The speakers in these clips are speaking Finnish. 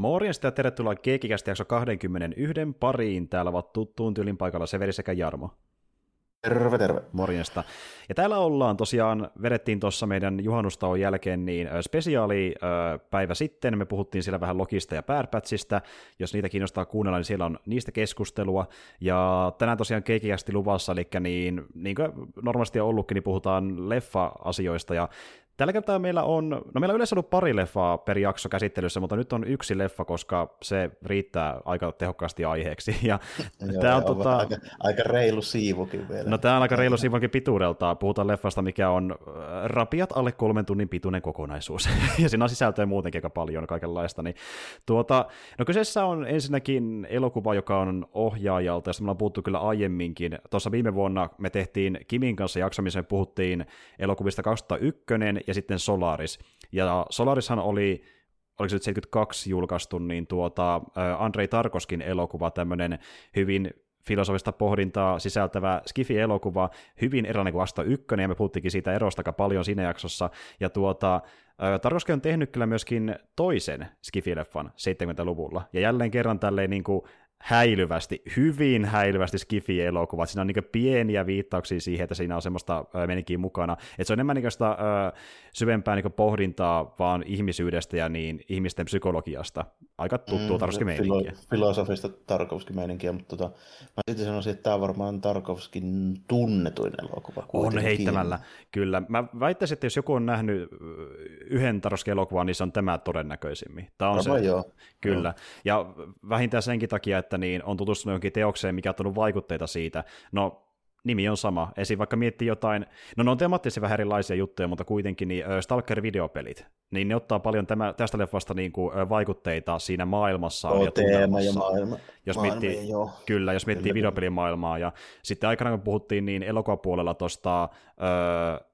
Morjesta ja tervetuloa Keekikästi jakso 21 pariin. Täällä ovat tuttuun tyylin paikalla Severi sekä Jarmo. Terve, terve. Morjesta. Ja täällä ollaan tosiaan, vedettiin tuossa meidän juhannustauon jälkeen niin spesiaali päivä sitten, me puhuttiin siellä vähän logista ja pääpätsistä, jos niitä kiinnostaa kuunnella, niin siellä on niistä keskustelua, ja tänään tosiaan keikiästi luvassa, eli niin, niin kuin normaalisti on ollutkin, niin puhutaan leffa-asioista, ja Tällä kertaa meillä on, no meillä on yleensä ollut pari leffaa per jakso käsittelyssä, mutta nyt on yksi leffa, koska se riittää aika tehokkaasti aiheeksi. Ja Joo, tämä on, on tota, aika, aika reilu siivukin vielä. No tämä on aika reilu siivukin pituudelta. Puhutaan leffasta, mikä on äh, rapiat alle kolmen tunnin pituinen kokonaisuus. ja siinä on sisältöä muutenkin aika paljon kaikenlaista. Niin, tuota, no kyseessä on ensinnäkin elokuva, joka on ohjaajalta, josta me ollaan puhuttu kyllä aiemminkin. Tuossa viime vuonna me tehtiin Kimin kanssa jaksamisen, puhuttiin elokuvista 2001 ja sitten Solaris. Ja Solarishan oli oliko se nyt 72 julkaistu, niin tuota, Andrei Tarkoskin elokuva, tämmöinen hyvin filosofista pohdintaa sisältävä Skifi-elokuva, hyvin erilainen kuin Asta 1, ja me puhuttiinkin siitä erosta aika paljon siinä jaksossa, ja tuota, Tarkoski on tehnyt kyllä myöskin toisen Skifi-leffan 70-luvulla, ja jälleen kerran tälleen niin kuin häilyvästi, hyvin häilyvästi skifi-elokuva. Siinä on niin pieniä viittauksia siihen, että siinä on semmoista menikin mukana. Että se on enemmän niin sitä, ö, syvempää niin pohdintaa vaan ihmisyydestä ja niin ihmisten psykologiasta. Aika tuttua mm, Tarkovskin meininkiä. Filo- filosofista Tarkovskin meininkiä, mutta tota, mä sitten sanoisin, että tämä on varmaan Tarkovskin tunnetuin elokuva. On heittämällä, kyllä. Mä väittäisin, että jos joku on nähnyt yhden Tarkovskin elokuvan, niin se on tämä todennäköisimmin. Tämä on se, joo. Kyllä. Joo. Ja vähintään senkin takia, että niin on tutustunut johonkin teokseen, mikä on tullut vaikutteita siitä. No, nimi on sama. Esim. vaikka miettii jotain, no ne on temaattisesti vähän erilaisia juttuja, mutta kuitenkin niin Stalker-videopelit, niin ne ottaa paljon tämä, tästä leffasta niin kuin, vaikutteita siinä maailmassa. Oh, ja teema ja maailma. Jos maailma, miettii, joo. Kyllä, jos miettii videopelimaailmaa. Ja sitten aikana, kun puhuttiin niin elokuvapuolella tuosta Annihilation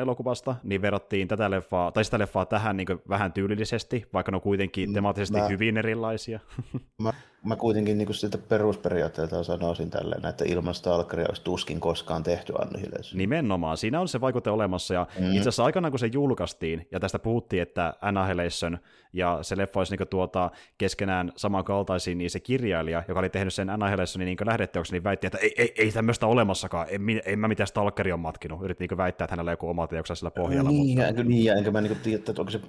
elokuvasta, niin verrattiin tätä leffaa, tai sitä leffaa tähän niin vähän tyylillisesti, vaikka ne on kuitenkin mm, temaattisesti mä, hyvin erilaisia. Mä, mä kuitenkin niin siltä perusperiaatteelta sanoisin tälleen, että ilman Stalkeria olisi tuskin koskaan tehty Annihilation. Nimenomaan, siinä on se vaikute olemassa, ja mm. itse asiassa aikana kun se julkaistiin, ja tästä puhuttiin, että Annihilation ja se leffa olisi niin tuota, keskenään samankaltaisia, niin se kirjailija, joka oli tehnyt sen Annihilationin niin lähdeteoksen, niin väitti, että ei, ei, ei tämmöistä olemassakaan, en, en mä mitään Stalkeria on matkinut. Yritti niin väittää, että hänellä on joku oma teoksensa sillä pohjalla. Niin, mutta... ja, niin ja enkä mä niin tiedä, että onko se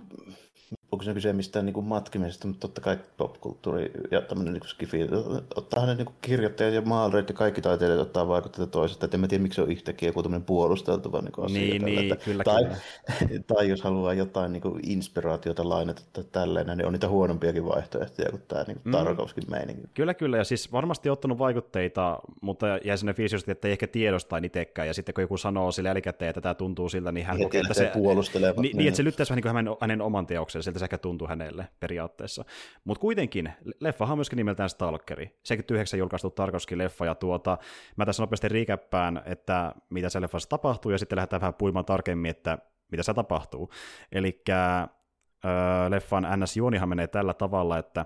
onko se kyse mistään niin kuin matkimisesta, mutta totta kai popkulttuuri ja tämmöinen niin skifi, ottaa ne niin kirjoittajat ja maalarit ja kaikki taiteilijat ottaa vaikutteita toisesta, että en mä tiedä miksi se on yhtäkkiä joku tämmöinen puolusteltava niin asia. Niin, niin että, kyllä, tai, kyllä. tai jos haluaa jotain niin kuin inspiraatiota lainata tai tälleen, niin on niitä huonompiakin vaihtoehtoja kuin tämä niin mm. Tarkovskin meininki. Kyllä, kyllä, ja siis varmasti ottanut vaikutteita, mutta jäi sinne fiisisesti, että ei ehkä tiedostaa itsekään, ja sitten kun joku sanoo sille jälkikäteen, että tämä tuntuu siltä, niin hän kokee, että se, niin, niin, niin, että se lyttäisi vähän niin kuin hänen, hänen oman teoksen, siltä se ehkä tuntuu hänelle periaatteessa. Mutta kuitenkin, leffahan on myöskin nimeltään Stalkeri. 79 julkaistu Tarkovskin leffa, ja tuota, mä tässä nopeasti riikäppään, että mitä se leffassa tapahtuu, ja sitten lähdetään vähän puimaan tarkemmin, että mitä se tapahtuu. Eli leffan NS-juonihan menee tällä tavalla, että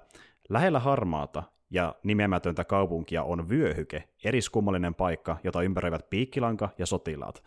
lähellä harmaata ja nimeämätöntä kaupunkia on vyöhyke, eriskummallinen paikka, jota ympäröivät piikkilanka ja sotilaat.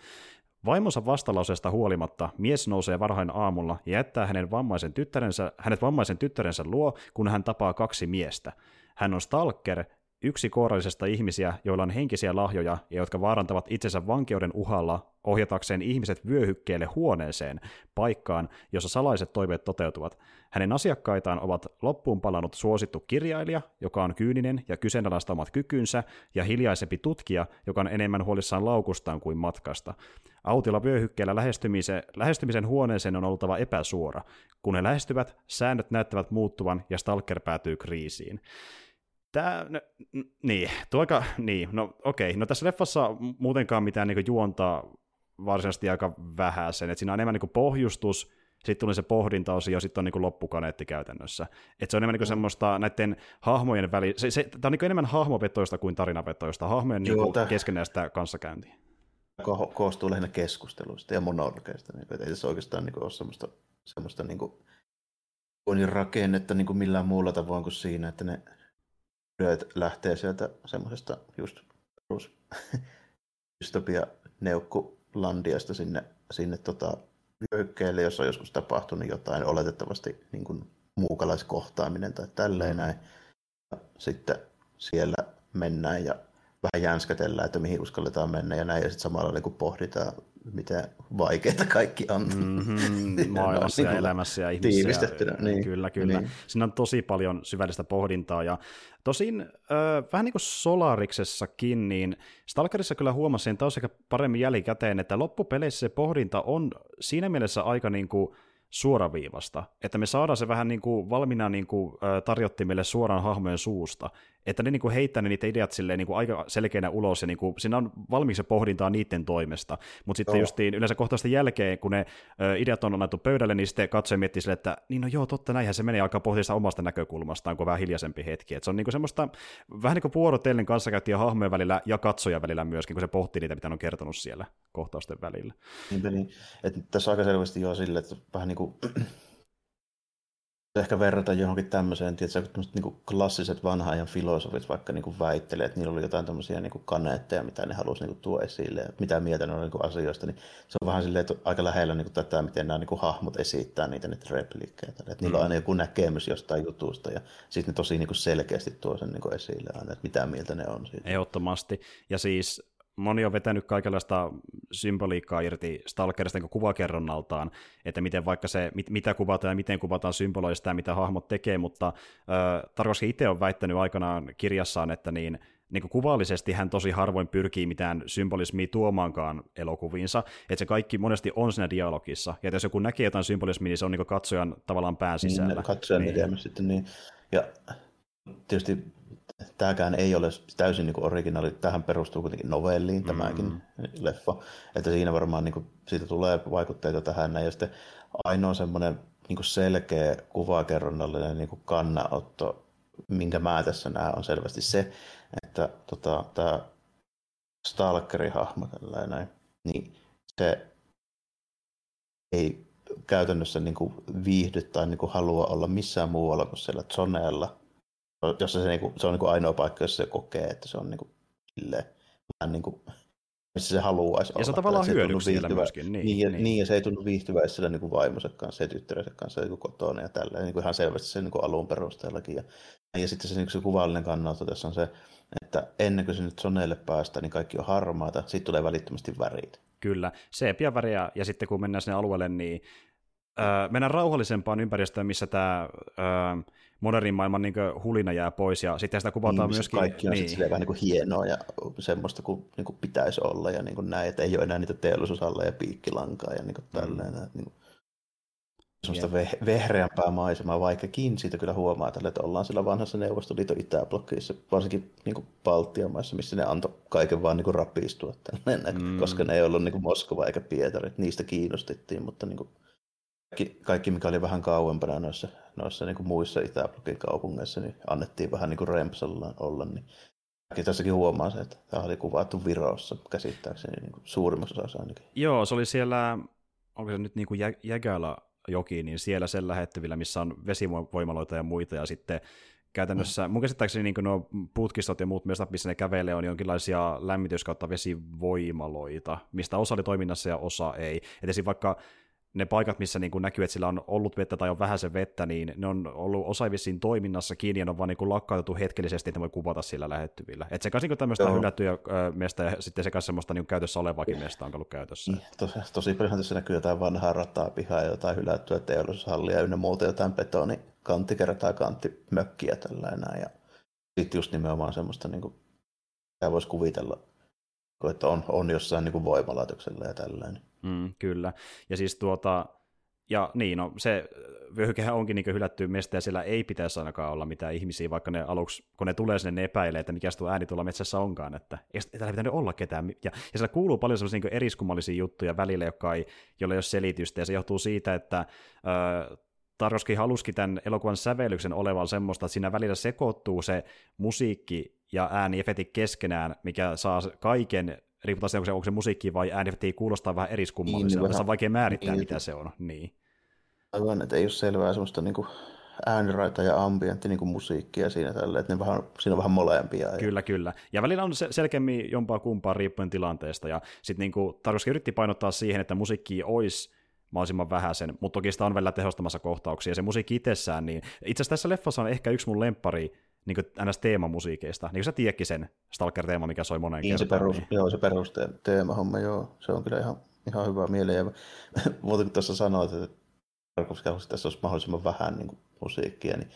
Vaimonsa vastalauseesta huolimatta mies nousee varhain aamulla ja jättää hänen vammaisen tyttärensä, hänet vammaisen tyttärensä luo, kun hän tapaa kaksi miestä. Hän on stalker, yksi kourallisesta ihmisiä, joilla on henkisiä lahjoja ja jotka vaarantavat itsensä vankeuden uhalla ohjatakseen ihmiset vyöhykkeelle huoneeseen, paikkaan, jossa salaiset toiveet toteutuvat. Hänen asiakkaitaan ovat loppuun palannut suosittu kirjailija, joka on kyyninen ja kyseenalaista omat kykynsä, ja hiljaisempi tutkija, joka on enemmän huolissaan laukustaan kuin matkasta. Autilla vyöhykkeellä lähestymisen, lähestymisen huoneeseen on oltava epäsuora. Kun he lähestyvät, säännöt näyttävät muuttuvan ja Stalker päätyy kriisiin. Tää, no, niin, tuo aika, niin, no okei, no tässä leffassa muutenkaan mitään niin juontaa varsinaisesti aika vähäisen, että siinä on enemmän niin pohjustus, sitten tulee se pohdintaosio, ja sitten on niin loppukaneetti käytännössä. Et se on enemmän niin semmoista näiden hahmojen väli... Se, se, tämä on niin enemmän hahmovetoista kuin tarinavetoista, hahmojen Joo, niin keskenäistä kanssakäyntiä. Ko- koostuu lähinnä keskusteluista ja monologeista, niin, ei se oikeastaan niin ole semmoista, semmoista niin kuin, rakennetta niin kuin millään muulla tavoin kuin siinä, että ne työt lähtee sieltä semmoisesta just perus dystopia neukkulandiasta sinne, sinne tota, vyöhykkeelle, jossa on joskus tapahtunut jotain oletettavasti niin kuin muukalaiskohtaaminen tai tälleen näin. Ja sitten siellä mennään ja vähän jänskätellään, että mihin uskalletaan mennä ja näin, ja sitten samalla niin pohditaan, miten vaikeita kaikki on. Mm-hmm, maailmassa ja elämässä ja ihmisissä. Tiivistettynä, niin. Kyllä, kyllä. Niin. Siinä on tosi paljon syvällistä pohdintaa, ja tosin äh, vähän niin kuin Solariksessakin, niin Stalkerissa kyllä huomasin taas ehkä paremmin jälkikäteen, että loppupeleissä se pohdinta on siinä mielessä aika niin kuin suoraviivasta, että me saadaan se vähän niin kuin valmiina niin kuin, tarjottimille suoraan hahmojen suusta, että ne niin kuin heittää ne niitä ideat silleen niin kuin aika selkeänä ulos, ja niin kuin, siinä on valmiiksi pohdintaa niiden toimesta, mutta sitten oh. justiin yleensä kohtausta jälkeen, kun ne ideat on annettu pöydälle, niin sitten katsoja miettii sille, että niin no joo, totta, näinhän se menee alkaa pohtia omasta näkökulmastaan, kun on vähän hiljaisempi hetki, että se on niin kuin semmoista, vähän niin kuin vuorotellen kanssakäyttiä hahmojen välillä ja katsoja välillä myöskin, kun se pohtii niitä, mitä on kertonut siellä kohtausten välillä. Niinpä niin, että tässä aika selvästi jo sille, että vähän niin kuin ehkä verrata johonkin tämmöiseen, tietysti, niin kuin klassiset vanhan ajan filosofit vaikka niin väittelee, että niillä oli jotain tämmöisiä niin kaneetteja, mitä ne halusi niin tuoda esille, mitä mieltä ne on niin asioista, niin se on vähän silleen, että aika lähellä niin tätä, miten nämä niin hahmot esittää niitä, niitä repliikkejä, että niillä on aina joku näkemys jostain jutusta, ja sitten ne tosi niin selkeästi tuo sen niin esille aina, että mitä mieltä ne on siitä. Ehdottomasti, ja siis moni on vetänyt kaikenlaista symboliikkaa irti Stalkerista niin kuvakerronnaltaan, että miten vaikka se, mit, mitä kuvataan ja miten kuvataan symboloi sitä, mitä hahmot tekee, mutta äh, Tarkovski itse on väittänyt aikanaan kirjassaan, että niin, niin kuin kuvallisesti hän tosi harvoin pyrkii mitään symbolismia tuomaankaan elokuviinsa, että se kaikki monesti on siinä dialogissa, ja jos joku näkee jotain symbolismia, niin se on niin katsojan tavallaan pään niin, sisällä. Niin, katsojan niin. sitten, niin. Ja tietysti tämäkään ei ole täysin niin originaali, tähän perustuu kuitenkin novelliin tämäkin mm. leffa, että siinä varmaan niin kuin, siitä tulee vaikutteita tähän näin, ja sitten ainoa semmoinen niin selkeä kuvakerronnallinen niin kannanotto, minkä mä tässä näen, on selvästi se, että tota, tämä Stalkeri-hahmo tällainen, niin se ei käytännössä niin kuin viihdy tai niin kuin halua olla missään muualla kuin siellä Zoneella, jossa se, niinku, se on niinku ainoa paikka, jossa se kokee, että se on niinku, silleen, vähän niinku, missä se haluaisi olla. Ja se on tavallaan hyödyksi siellä myöskin. Niin, niin, ja, niin. niin, ja se ei tunnu viihtyväisi sillä niin vaimonsa kanssa ja tyttärensä kanssa niin kotona ja tällä, niin kuin ihan selvästi sen niin alun perusteellakin. Ja, ja sitten se, niin se kuvallinen kannalta tässä on se, että ennen kuin se nyt soneille päästä, niin kaikki on harmaata, sitten tulee välittömästi värit. Kyllä, sepia väriä, ja sitten kun mennään sinne alueelle, niin öö, mennään rauhallisempaan ympäristöön, missä tämä öö, modernin maailman niin hulina jää pois, ja sitten sitä kuvataan niin, myöskin... Kaikki on niin. sitten vähän niin hienoa ja semmoista kuin, niin kuin pitäisi olla, ja niin kuin näin, että ei ole enää niitä teollisuusalla ja piikkilankaa ja niin kuin mm. tälleen. Niin kuin, semmoista yeah. vehreämpää maisemaa, vaikkakin siitä kyllä huomaa että ollaan sillä vanhassa Neuvostoliiton itäblokissa, varsinkin niin kuin Baltian maissa, missä ne antoi kaiken vaan niin kuin rapistua, tälleen, mm. koska ne ei ollut niin kuin Moskova eikä Pietari, niistä kiinnostettiin, mutta niin kuin, kaikki, kaikki, mikä oli vähän kauempana noissa, noissa niin kuin muissa Itäblokin kaupungeissa, niin annettiin vähän niin kuin rempsallaan olla. Niin tässäkin huomaa se, että tämä oli kuvattu Virossa käsittääkseni niin kuin suurimmassa osassa ainakin. Joo, se oli siellä, onko se nyt niin kuin Jägälä joki, niin siellä sen lähettävillä, missä on vesivoimaloita ja muita, ja sitten käytännössä, mm. mun käsittääkseni niin nuo putkistot ja muut mestat, missä ne kävelee, on jonkinlaisia lämmitys- vesivoimaloita, mistä osa oli toiminnassa ja osa ei. Et vaikka ne paikat, missä niin kuin näkyy, että sillä on ollut vettä tai on vähän se vettä, niin ne on ollut osa vissiin toiminnassa kiinni ja ne on vaan niin lakkautettu hetkellisesti, että ne voi kuvata sillä lähettyvillä. Että se niin tämmöistä Joo. hylättyä mestä ja sitten se semmoista niin käytössä olevaakin mestä on ollut käytössä. Niin, tosi, tosi paljon tässä näkyy jotain vanhaa rataa pihaa ja jotain hylättyä teollisuushallia ynnä muuta jotain betoni kantti kertaa kantti mökkiä tällainen ja sitten just nimenomaan semmoista, niin kuin, voisi kuvitella, että on, on jossain niin kuin voimalaitoksella ja tällainen. Mm, kyllä. Ja siis tuota, ja niin, no se vyöhykehän onkin niin hylätty mestä, ja siellä ei pitäisi ainakaan olla mitään ihmisiä, vaikka ne aluksi, kun ne tulee sinne, ne että mikä tuo ääni tuolla metsässä onkaan, että ei, täällä pitänyt olla ketään. Ja, ja siellä kuuluu paljon sellaisia niin eriskummallisia juttuja välillä, jotka ei, joilla ei ole selitystä, ja se johtuu siitä, että äh, Tarkoski haluski tämän elokuvan sävellyksen olevan semmoista, että siinä välillä sekoittuu se musiikki ja ääni efekti keskenään, mikä saa kaiken riippuu siitä, onko se, onko se musiikki vai ääniefekti kuulostaa vähän eriskummalliselta. Niin, niin on vaikea määrittää, niin, mitä se on. Niin. Aivan, että ei ole selvää semmoista niin kuin ääniraita ja ambientti niin kuin musiikkia siinä tällä, että ne vähän, siinä on vähän molempia. Ja... Kyllä, kyllä. Ja välillä on selkeämmin jompaa kumpaa riippuen tilanteesta. Ja sitten niin kuin, yritti painottaa siihen, että musiikki olisi mahdollisimman vähäisen, mutta toki sitä on välillä tehostamassa kohtauksia, ja se musiikki itsessään, niin itse asiassa tässä leffassa on ehkä yksi mun lempari niin ns. teemamusiikeista, niin kuin sä tiedätkin sen Stalker-teema, mikä soi monen niin, kertaan. Se perus, niin. Joo, se perusteema-homma, joo, se on kyllä ihan, ihan hyvä mieleen. Muuten kun tuossa sanoit, että Tarkovski tässä olisi mahdollisimman vähän niin kuin, musiikkia, niin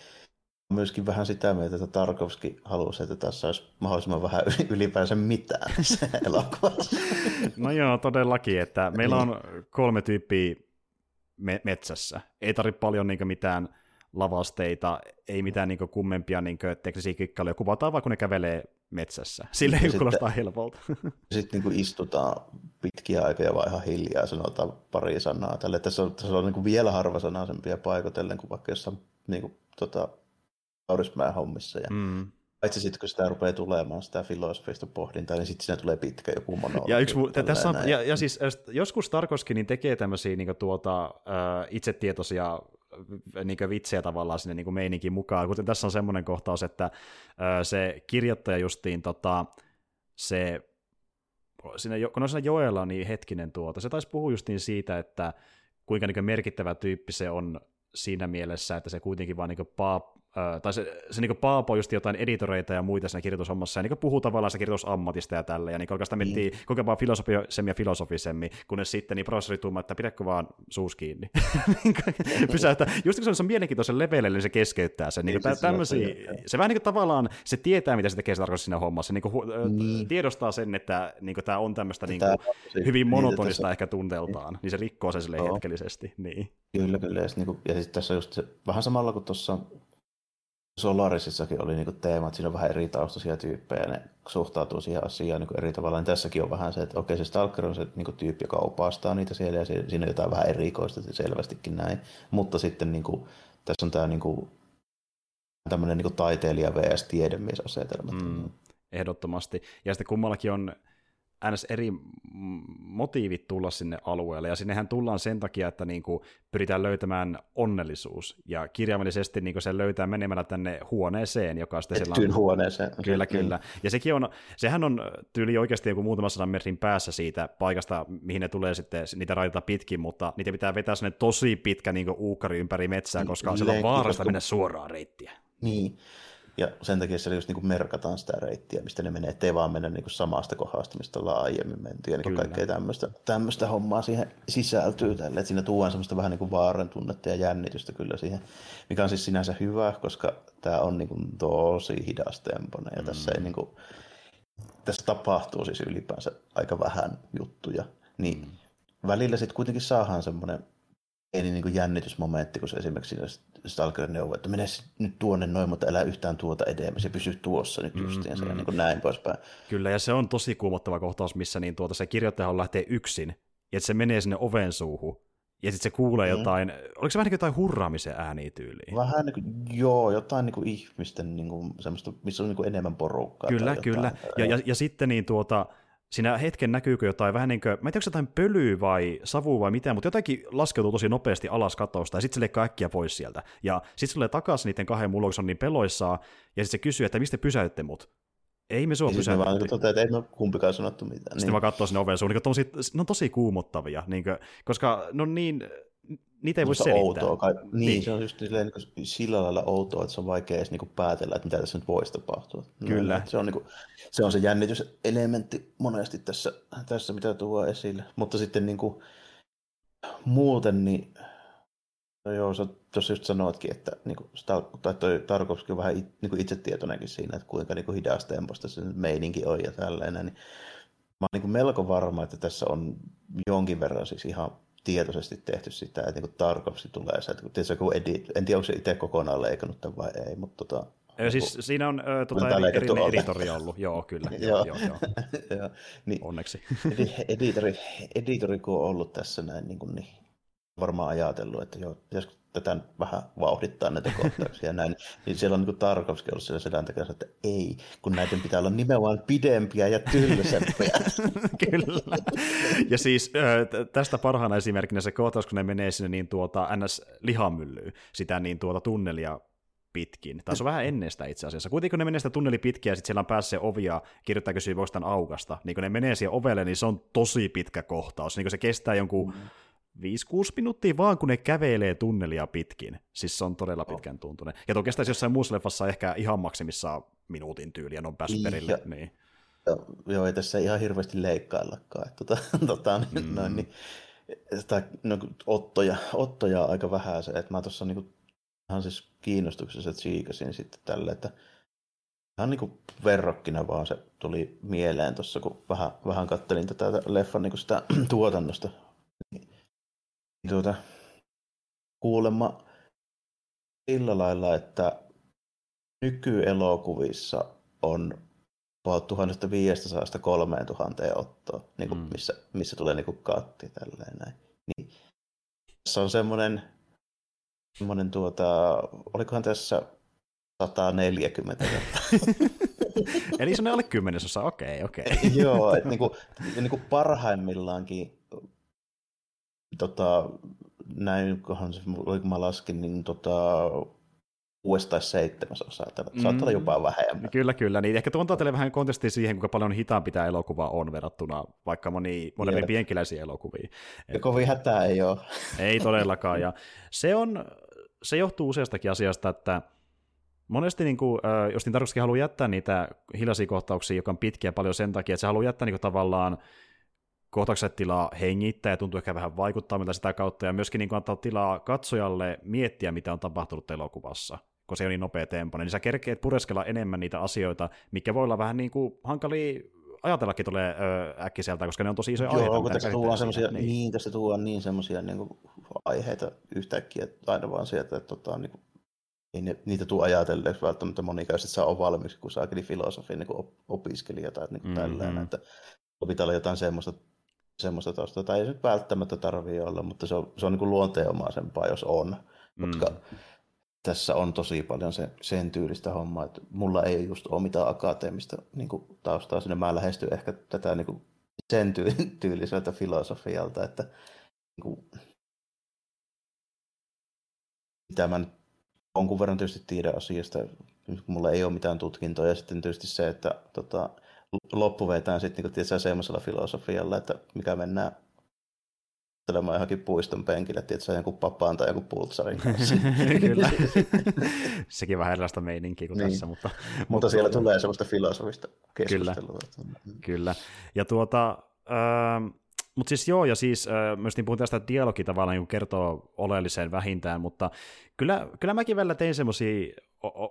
myöskin vähän sitä mieltä, että Tarkovski halusi, että tässä olisi mahdollisimman vähän ylipäänsä mitään elokuvassa. No joo, todellakin, että meillä on kolme tyyppiä me- metsässä. Ei tarvitse paljon niin mitään lavasteita, ei mitään niin kummempia niin teknisiä kikkailuja. Kuvataan vaan, kun ne kävelee metsässä. Sille ei kuulostaa helpolta. Sitten niin istutaan pitkiä aikoja vaan ihan hiljaa ja sanotaan pari sanaa. Tälle. Tässä on, tässä on niin vielä harvasanaisempia paikotellen kuin vaikka jossain niin kuin, tota, Kaurismäen hommissa. Ja mm. Paitsi sitten, kun sitä rupeaa tulemaan sitä filosofista pohdintaa, niin sitten siinä tulee pitkä joku monologi. Ja, yksi, tässä on, ja, ja siis joskus Tarkovski niin tekee tämmöisiä niin tuota, uh, itsetietoisia niin vitsejä tavallaan sinne niin meininkin mukaan, kuten tässä on semmoinen kohtaus, että se kirjoittaja justiin tota, se siinä, kun on siinä joella, niin hetkinen tuota, se taisi puhua justiin siitä, että kuinka niin merkittävä tyyppi se on siinä mielessä, että se kuitenkin vaan niin tai se, se niin Paapo just jotain editoreita ja muita siinä kirjoitushommassa, ja niin puhuu tavallaan se kirjoitusammatista ja tällä, ja niin oikeastaan niin. miettii mm. koko vaan filosofisemmin ja filosofisemmin, kunnes sitten niin professori tuumaa, että pidäkö vaan suus kiinni. Pysäyttää. Just kun se on mielenkiintoisen leveille, niin se keskeyttää sen. Niin, niin, tämmöisiä, se vähän niin kuin tavallaan, se tietää, mitä se tekee se tarkoittaa siinä hommassa. Se niin kuin, niin. tiedostaa sen, että niin kuin, tämä on tämmöistä niin kuin, hyvin monotonista niin, ehkä tunteeltaan, niin se rikkoo sen sille hetkellisesti. Niin. Kyllä, kyllä. Ja, niin kuin, ja sitten tässä just se, vähän samalla kuin tuossa Solarisissakin oli niinku teema, että siinä on vähän eri taustaisia tyyppejä ja ne suhtautuu siihen asiaan niinku eri tavalla. Niin tässäkin on vähän se, että okei se Stalker on se niinku tyyppi, joka opastaa niitä siellä ja siinä on jotain vähän erikoista selvästikin näin. Mutta sitten niinku, tässä on tämä niinku, tämmöinen niinku taiteilija vs. tiedemiesasetelma. Mm, ehdottomasti. Ja sitten kummallakin on ns. eri motiivit tulla sinne alueelle, ja sinnehän tullaan sen takia, että niin kuin pyritään löytämään onnellisuus, ja kirjaimellisesti niin kuin se löytää menemällä tänne huoneeseen, joka sitten siellä on... huoneeseen. Kyllä, niin. kyllä. Ja sekin on, sehän on tyyli oikeasti joku muutama sadan metrin päässä siitä paikasta, mihin ne tulee sitten niitä raiteita pitkin, mutta niitä pitää vetää sinne tosi pitkä niin uukari ympäri metsää, niin, koska siellä on vaarasta mennä suoraan reittiä. Niin, ja sen takia siellä just niin kuin merkataan sitä reittiä, mistä ne menee, ettei vaan mennä niin kuin samasta kohdasta, mistä ollaan aiemmin menty. Ja niin kaikkea tämmöistä, tämmöistä hommaa siihen sisältyy tälle, että siinä tuodaan semmoista vähän niin kuin vaaren tunnetta ja jännitystä kyllä siihen, mikä on siis sinänsä hyvä, koska tämä on niin kuin tosi hidastempoinen ja mm. tässä ei niin kuin, tässä tapahtuu siis ylipäänsä aika vähän juttuja, niin mm. välillä sitten kuitenkin saadaan semmoinen pieni niin kuin jännitysmomentti, kun se esimerkiksi Stalker neuvoo, että mene nyt tuonne noin, mutta älä yhtään tuota edemmäs ja pysy tuossa nyt justiinsa mm, mm. ja niin kuin näin poispäin. Kyllä, ja se on tosi kuumottava kohtaus, missä niin tuota, se kirjoittaja lähtee yksin, ja että se menee sinne oven suuhun, ja sitten se kuulee mm. jotain, oliko se vähän niin kuin jotain hurraamisen ääniä tyyliin? Vähän niin kuin, joo, jotain niin kuin ihmisten niin kuin, semmoista, missä on niin kuin enemmän porukkaa. Kyllä, kyllä. Ja, ja, ja, sitten niin tuota, siinä hetken näkyykö jotain vähän niin kuin, mä en tiedä, jotain pölyä vai savua vai mitä, mutta jotenkin laskeutuu tosi nopeasti alas katosta, ja sitten se leikkaa äkkiä pois sieltä. Ja sitten se tulee takaisin niiden kahden mulla, on niin peloissaan, ja sitten se kysyy, että mistä pysäytte mut? Ei me sua niin pysäytetty. Vaan toteaa, että ei me kumpikaan sanottu mitään. Sitten niin. mä katsoin sinne oven suun, niin tosi, ne on tosi kuumottavia, niin kuin, koska ne on niin niitä ei voi selittää. Outoa, kai, niin, niin, se on just silleen, niin sillä lailla outoa, että se on vaikea edes niin päätellä, että mitä tässä nyt voisi tapahtua. Kyllä. Se on, niin kuin, se on se jännityselementti monesti tässä, tässä mitä tuo esille. Mutta sitten niin kuin, muuten, niin no joo, sä tuossa just sanoitkin, että niin kuin, tai toi Tarkovski on vähän niin kuin itsetietoinenkin siinä, että kuinka niin kuin hidastemposta se meininki on ja tällainen. Niin mä oon niin melko varma, että tässä on jonkin verran siis ihan tietoisesti tehty sitä, että niin Tarkovski tulee se, että tietysti, kun edit, en tiedä, onko se itse kokonaan leikannut tämän vai ei, mutta tota, Ö, siis siinä on ö, tota, eri, erillinen editori ollut, joo kyllä, joo, joo, joo. joo. Niin, onneksi. editori, editori kun on ollut tässä näin, niin, kuin, niin varmaan ajatellut, että joo, pitäisikö tätä vähän vauhdittaa näitä kohtauksia näin, niin siellä on niin Tarkovski ollut siellä sedän takana, että ei, kun näiden pitää olla nimenomaan pidempiä ja tylsempiä. Kyllä. Ja siis tästä parhaana esimerkkinä se kohtaus, kun ne menee sinne niin tuota NS-lihamyllyyn, sitä niin tuota tunnelia pitkin. Tai se on vähän ennen sitä itse asiassa. Kuitenkin kun ne menee sitä tunneli pitkin ja sitten siellä on päässä se ovi ja kirjoittaa kysyä aukasta, niin kun ne menee siihen ovelle, niin se on tosi pitkä kohtaus. Niin kun se kestää jonkun mm 5-6 minuuttia vaan, kun ne kävelee tunnelia pitkin. Siis se on todella pitkän tuntunen. Ja toki jossain muussa leffassa ehkä ihan maksimissa minuutin tyyliä, on päässyt perille. Ja, niin. Joo, ei tässä ihan hirveästi leikkaillakaan. Tota, tota, niin, mm. noin, niin, sitä, no, ottoja, ottoja aika vähän se, että mä tuossa niin ihan siis kiinnostuksessa tsiikasin sitten tälle, että ihan niin kuin verrokkina vaan se tuli mieleen tuossa, kun vähän, vähän kattelin tätä leffan niin sitä tuotannosta. Niin, tuota, kuulemma sillä lailla, että nykyelokuvissa on 1500 3000 ottoa, niin kuin mm. missä, missä tulee niin kuin katti tälleen näin. Niin, tässä on semmoinen, semmoinen tuota, olikohan tässä 140 Eli se on alle kymmenesosa, okei, okay, okei. Okay. Joo, että niinku, niinku parhaimmillaankin tota, näin, kunhan se, kun mä laskin, niin tota, kuudes tai seitsemäs osa. Saattaa mm. olla jopa vähemmän. Kyllä, kyllä. Niin ehkä tuontaa teille vähän kontestia siihen, kuinka paljon hitaampi tämä elokuva on verrattuna vaikka moni, monemmin pienkiläisiin elokuviin. Ja kovin hätää ei ole. Ei todellakaan. Ja se, on, se johtuu useastakin asiasta, että monesti, niin kuin, jos niin tarkoituskin haluaa jättää niitä hiljaisia kohtauksia, joka on pitkiä paljon sen takia, että se haluaa jättää niin kuin, tavallaan kohtaukset tilaa hengittää ja tuntuu ehkä vähän vaikuttaa sitä kautta, ja myöskin niin kuin, antaa tilaa katsojalle miettiä, mitä on tapahtunut elokuvassa kun se on niin nopea tempo, niin sä kerkeet pureskella enemmän niitä asioita, mikä voi olla vähän niin kuin hankalia ajatellakin tulee äkkiseltä, koska ne on tosi isoja Joo, aiheita. Joo, kun tässä tuodaan semmoisia, niin. niin, tuodaan niin semmoisia niin kuin, aiheita yhtäkkiä, että aina vaan sieltä, että tota, niin kuin, ei ne, niitä tule ajatelleeksi välttämättä monikäiset saa ole valmiiksi, kun saa filosofian niin opiskelija tai niin kuin mm-hmm. tällainen, että pitää olla jotain semmoista, semmoista taustaa, tai ei se nyt välttämättä tarvitse olla, mutta se on, se on niin kuin luonteenomaisempaa, jos on, mm. koska tässä on tosi paljon se, sen tyylistä hommaa, että mulla ei just ole mitään akateemista niin kuin, taustaa sinne. Mä lähestyn ehkä tätä niin kuin, sen tyyliseltä filosofialta, että niin kuin, mitä mä jonkun verran tietysti tiedän asiasta, mulla ei ole mitään tutkintoa, ja sitten tietysti se, että tota, loppu vetään sitten niin semmoisella filosofialla, että mikä mennään ajattelemaan johonkin puiston penkille, että se on joku papaan tai joku pultsarin kanssa. Kyllä. Sekin vähän erilaista meininkiä kuin niin. tässä. Mutta, mutta, mutta siellä tuota- tulee sellaista filosofista keskustelua. Kyllä, kyllä. ja tuota, äh, mutta siis joo, ja siis äh, myös niin puhun tästä, että dialogi tavallaan niin kertoo oleelliseen vähintään, mutta kyllä, kyllä mäkin välillä tein semmoisia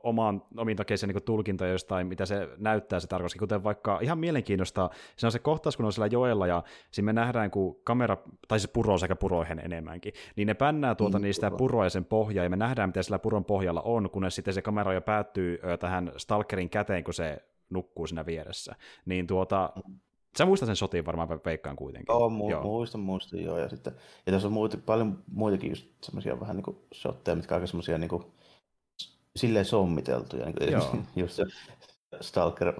omaan, omiin takeisiin niin tulkintoja jostain, mitä se näyttää se tarkoitus, kuten vaikka ihan mielenkiinnosta, se on se kohtaus, kun on siellä joella ja siinä me nähdään, kun kamera, tai siis puro sekä puroihin enemmänkin, niin ne pännää tuolta mm, niistä puro. puroa ja sen pohjaa, ja me nähdään, mitä sillä puron pohjalla on, kunnes sitten se kamera jo päättyy tähän Stalkerin käteen, kun se nukkuu siinä vieressä. Niin tuota. Sä muistat sen sotiin varmaan veikkaan kuitenkin. Oo, mu- joo. muistan, muistan, joo. Ja, sitten, ja tässä on muut, paljon muitakin just semmoisia vähän niin kuin shotteja, mitkä aika semmoisia niin kuin, silleen sommiteltuja. Niin joo. just se Stalker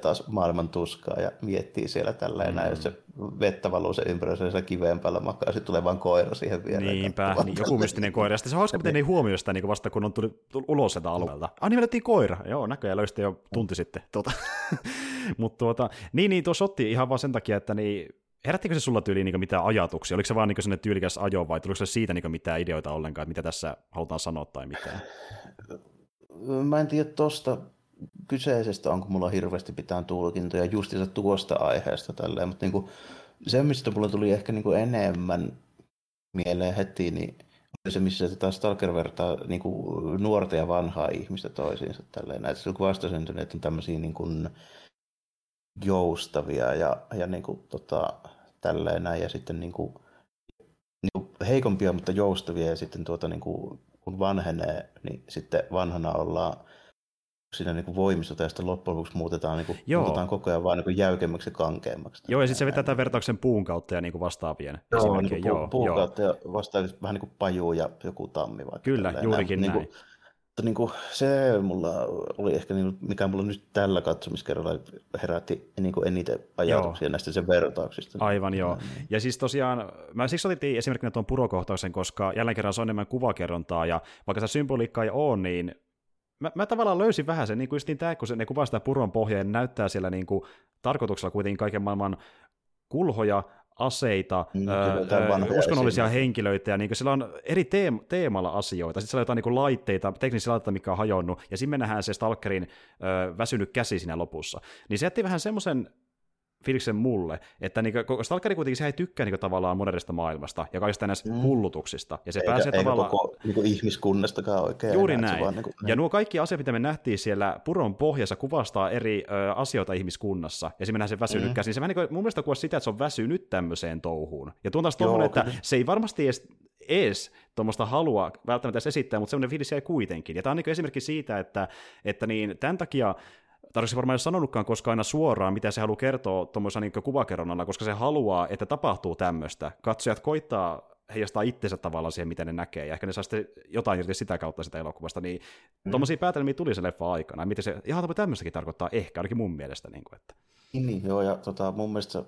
taas maailman tuskaa ja miettii siellä tällä mm. näin, jos se vettä valuu se ympärössä ja kiveen päällä makaa, sitten tulee vaan koira siihen viereen. Niinpä, niin, joku mystinen koira. Ja sitten se on hauska, miten ei huomioi sitä niin vasta kun on tullut ulos sieltä alueelta. Ah, niin koira. Joo, näköjään löysitte jo tunti sitten. Tuota. Mutta tuota, niin, niin tuo sotti ihan vaan sen takia, että niin, herättikö se sulla tyyliin niin mitään ajatuksia? Oliko se vaan niin sellainen tyylikäs ajo vai tuliko se siitä niin mitään ideoita ollenkaan, että mitä tässä halutaan sanoa tai mitään? Mä en tiedä tuosta kyseisestä, onko mulla hirveästi pitää tulkintoja justiinsa tuosta aiheesta tälleen, mutta niin kuin, se, mistä mulla tuli ehkä niin kuin enemmän mieleen heti, niin se, missä taas Stalker vertaa niin kuin nuorta ja vanhaa ihmistä toisiinsa. Tälleen. Näitä vastasyntyneet on tämmöisiä niin kuin, joustavia ja, ja niin kuin, tota, tälleen näin, ja sitten niin kuin, niin kuin heikompia, mutta joustavia, ja sitten tuota, niin kuin, kun vanhenee, niin sitten vanhana ollaan siinä niin voimistuta ja sitten loppujen lopuksi muutetaan, niin kuin, muutetaan koko ajan vaan niin jäykemmäksi ja kankeammaksi. Joo, ja sitten se vetää tämän vertauksen puun kautta ja niin kuin vastaavien. Joo, niin kuin pu- puun joo. kautta ja vastaavien vähän niin kuin paju ja joku tammi. Vaikka Kyllä, tälleen. juurikin näin. Niin kuin, mutta niin kuin, se mulla oli ehkä, niin, mikä mulla nyt tällä katsomiskerralla herätti niin kuin eniten ajatuksia joo. näistä sen vertauksista. Aivan joo. Ja siis tosiaan, mä siksi otettiin esimerkkinä tuon purokohtauksen, koska jälleen kerran se on enemmän kuvakerrontaa, ja vaikka se symboliikka ei ole, niin mä, mä tavallaan löysin vähän sen, niin kuin just niin tämä, kun se, ne kuvaa sitä puron pohjaa ja näyttää siellä niin kuin, tarkoituksella kuitenkin kaiken maailman kulhoja, aseita, mm, öö, uskonnollisia esimerkiksi. henkilöitä, ja niin sillä on eri teem- teemalla asioita. Sitten siellä on jotain niin laitteita, teknisiä laitteita, mikä on hajonnut, ja sitten me nähdään se Stalkerin öö, väsynyt käsi siinä lopussa. Niin se jätti vähän semmoisen fiiliksen mulle, että niin, Stalkeri kuitenkin se ei tykkää niin tavallaan modernista maailmasta ja kaikista näistä mm. hullutuksista. Ja se eikä, pääsee eikä tavallaan... koko niin ihmiskunnastakaan oikein. Juuri enää, näin. Vaan, niin kuin, ja nuo kaikki asiat, mitä me nähtiin siellä puron pohjassa, kuvastaa eri ö, asioita ihmiskunnassa. Ja se mennään sen väsynyt mm. käsin. Se vähän niin kuin, mun mielestä kuvasi sitä, että se on väsynyt tämmöiseen touhuun. Ja tuon taas tuommoinen, että se ei varmasti edes edes tuommoista halua välttämättä esittää, mutta semmoinen fiilis jäi kuitenkin. Ja tämä on niin esimerkki siitä, että, että niin, tämän takia tarvitsisi varmaan ei sanonutkaan koskaan aina suoraan, mitä se haluaa kertoa tuommoisessa niin kuvakerronnalla, koska se haluaa, että tapahtuu tämmöistä. Katsojat koittaa heijastaa itsensä tavallaan siihen, mitä ne näkee, ja ehkä ne saa sitten jotain irti sitä kautta sitä elokuvasta, niin mm. tuommoisia päätelmiä tuli se leffa aikana, miten se ihan tämmöistäkin tarkoittaa ehkä, ainakin mun mielestä. Niin kuin, että. Niin, niin, joo, ja tota, mun mielestä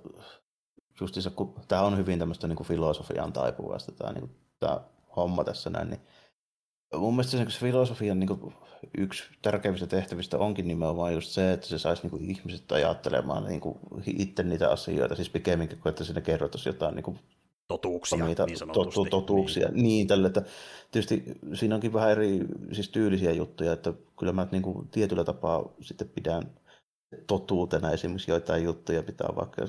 justiinsa, kun tämä on hyvin tämmöistä niin kuin filosofian taipuvasta, tämä, niin kuin, tämä homma tässä näin, niin mun mielestä se, se filosofian niin kuin, yksi tärkeimmistä tehtävistä onkin nimenomaan just se, että se saisi niin kuin, ihmiset ajattelemaan niin kuin, itse niitä asioita, siis pikemminkin kuin että sinne kerrotaisiin jotain niin kuin, totuuksia, niitä, niin sanotusti. Tot, totuuksia, niin. niin tälle, että tietysti siinä onkin vähän eri siis tyylisiä juttuja, että kyllä mä niin kuin, tietyllä tapaa sitten pidän totuutena esimerkiksi joitain juttuja pitää vaikka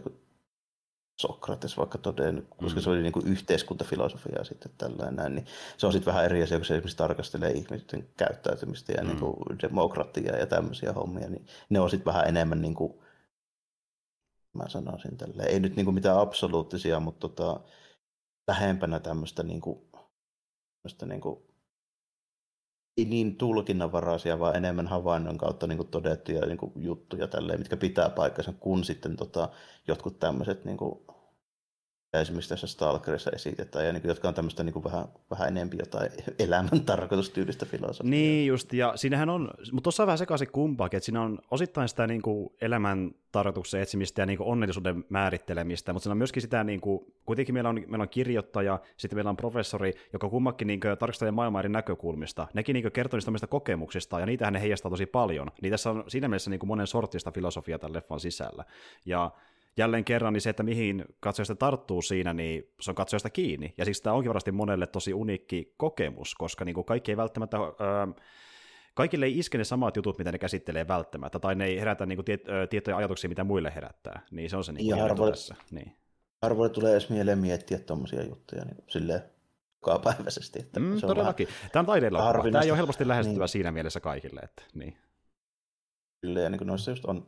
Sokrates vaikka todennut, koska mm. se oli niin kuin yhteiskuntafilosofia sitten tällainen näin, niin se on sitten vähän eri asia, kun se esimerkiksi tarkastelee ihmisten käyttäytymistä ja mm. niin kuin demokratiaa ja tämmöisiä hommia, niin ne on sitten vähän enemmän niin kuin, mä sanoisin tälleen, ei nyt niin kuin mitään absoluuttisia, mutta tota, lähempänä tämmöistä niin kuin, tämmöistä niin kuin niin tulkinnanvaraisia, vaan enemmän havainnon kautta niin kuin todettuja niin kuin juttuja, tälleen, mitkä pitää paikkansa, kun sitten tota, jotkut tämmöiset niin esimerkiksi tässä Stalkerissa esitetään, ja niin kuin, jotka on tämmöistä niin kuin vähän, vähän enemmän jotain elämän tarkoitustyylistä filosofiaa. Niin just, ja siinähän on, mutta tuossa on vähän sekaisin kumpaakin, että siinä on osittain sitä niin kuin elämän tarkoituksen etsimistä ja niin kuin onnellisuuden määrittelemistä, mutta siinä on myöskin sitä, niin kuin, kuitenkin meillä on, meillä on kirjoittaja, sitten meillä on professori, joka kummakin niin kuin, tarkastelee maailmaa eri näkökulmista. Nekin niin kertoo niistä kokemuksista, ja niitähän ne heijastaa tosi paljon. Niin tässä on siinä mielessä niin kuin monen sortista filosofiaa tämän leffan sisällä. Ja jälleen kerran niin se, että mihin katsojasta tarttuu siinä, niin se on katsojasta kiinni. Ja siksi tämä onkin varmasti monelle tosi uniikki kokemus, koska niin kuin kaikki ei välttämättä... Öö, kaikille ei iske ne samat jutut, mitä ne käsittelee välttämättä, tai ne ei herätä niin kuin, tiet, ö, tietoja ajatuksia, mitä muille herättää. Niin se on se niin harvoin, tässä. Niin. harvoin tulee edes mieleen miettiä tuommoisia juttuja niin silleen päiväisesti. Että mm, se on todellakin. Tämä on taideelokuva. Tämä ei ole helposti lähestyttävä niin. siinä mielessä kaikille. Että, niin. Kyllä, ja niin kuin noissa just on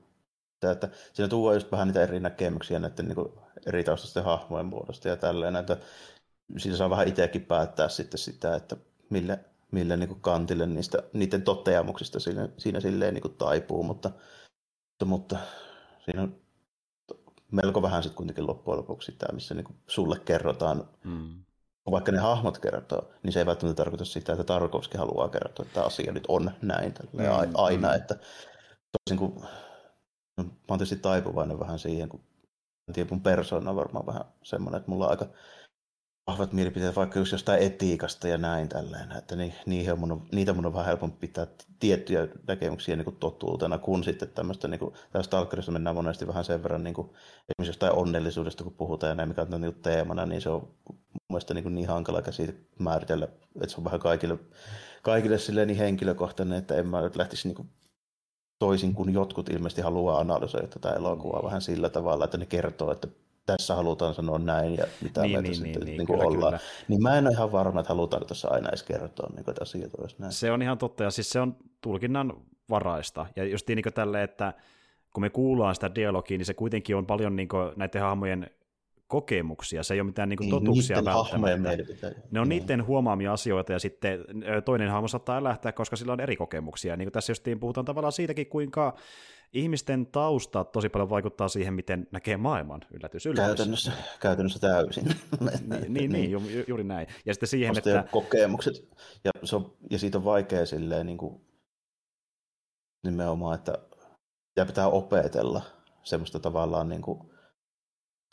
että, että siinä tuo just vähän niitä eri näkemyksiä näiden niin kuin eri taustaisten hahmojen muodosta ja tälleen, että siinä saa vähän itsekin päättää sitten sitä, että mille, mille niin kuin kantille niistä, niiden toteamuksista siinä, siinä silleen niin kuin taipuu, mutta, mutta, mutta siinä on melko vähän sitten kuitenkin loppujen lopuksi tämä, missä niin kuin sulle kerrotaan, mm. vaikka ne hahmot kertoo, niin se ei välttämättä tarkoita sitä, että Tarkovski haluaa kertoa, että tämä asia nyt on näin mm. aina, mm. että toisin kuin mä oon tietysti taipuvainen vähän siihen, kun en tiedä, mun persoona on varmaan vähän semmoinen, että mulla on aika vahvat mielipiteet vaikka just jostain etiikasta ja näin tälleen, että ni, niihin mun niitä mun on vähän helpompi pitää tiettyjä näkemyksiä niin kuin totuutena, kun sitten tämmöistä, niin kuin, mennään monesti vähän sen verran niin kuin, esimerkiksi jostain onnellisuudesta, kun puhutaan ja näin, mikä on niin teemana, niin se on mun mielestä niin, kuin niin hankala käsite määritellä, että se on vähän kaikille, kaikille silleen niin henkilökohtainen, että en mä nyt lähtisi niin kuin toisin kuin jotkut ilmeisesti haluaa analysoida tätä elokuvaa niin. vähän sillä tavalla, että ne kertoo, että tässä halutaan sanoa näin ja mitä niin, meitä niin, sitten niin, niin, kyllä, ollaan. Kyllä. Niin mä en ole ihan varma, että halutaan tässä aina edes kertoa, niin kuin, että asiat olisi näin. Se on ihan totta, ja siis se on tulkinnan varaista. Ja just niin kuin tälle, että kun me kuullaan sitä dialogia, niin se kuitenkin on paljon niin kuin näiden hahmojen kokemuksia, se ei ole mitään niin kuin niin, totuuksia välttämättä. Ne on niin. niiden huomaamia asioita ja sitten toinen hahmo saattaa lähteä, koska sillä on eri kokemuksia. Niin kuin tässä justiin puhutaan tavallaan siitäkin, kuinka ihmisten tausta tosi paljon vaikuttaa siihen, miten näkee maailman yllätys. yllätys. Käytännössä, käytännössä täysin. niin, niin, niin, ju, juuri näin. Ja sitten siihen, että... kokemukset. Ja, se on, ja siitä on vaikea silleen niin kuin, nimenomaan, että ja pitää opetella semmoista tavallaan niin kuin,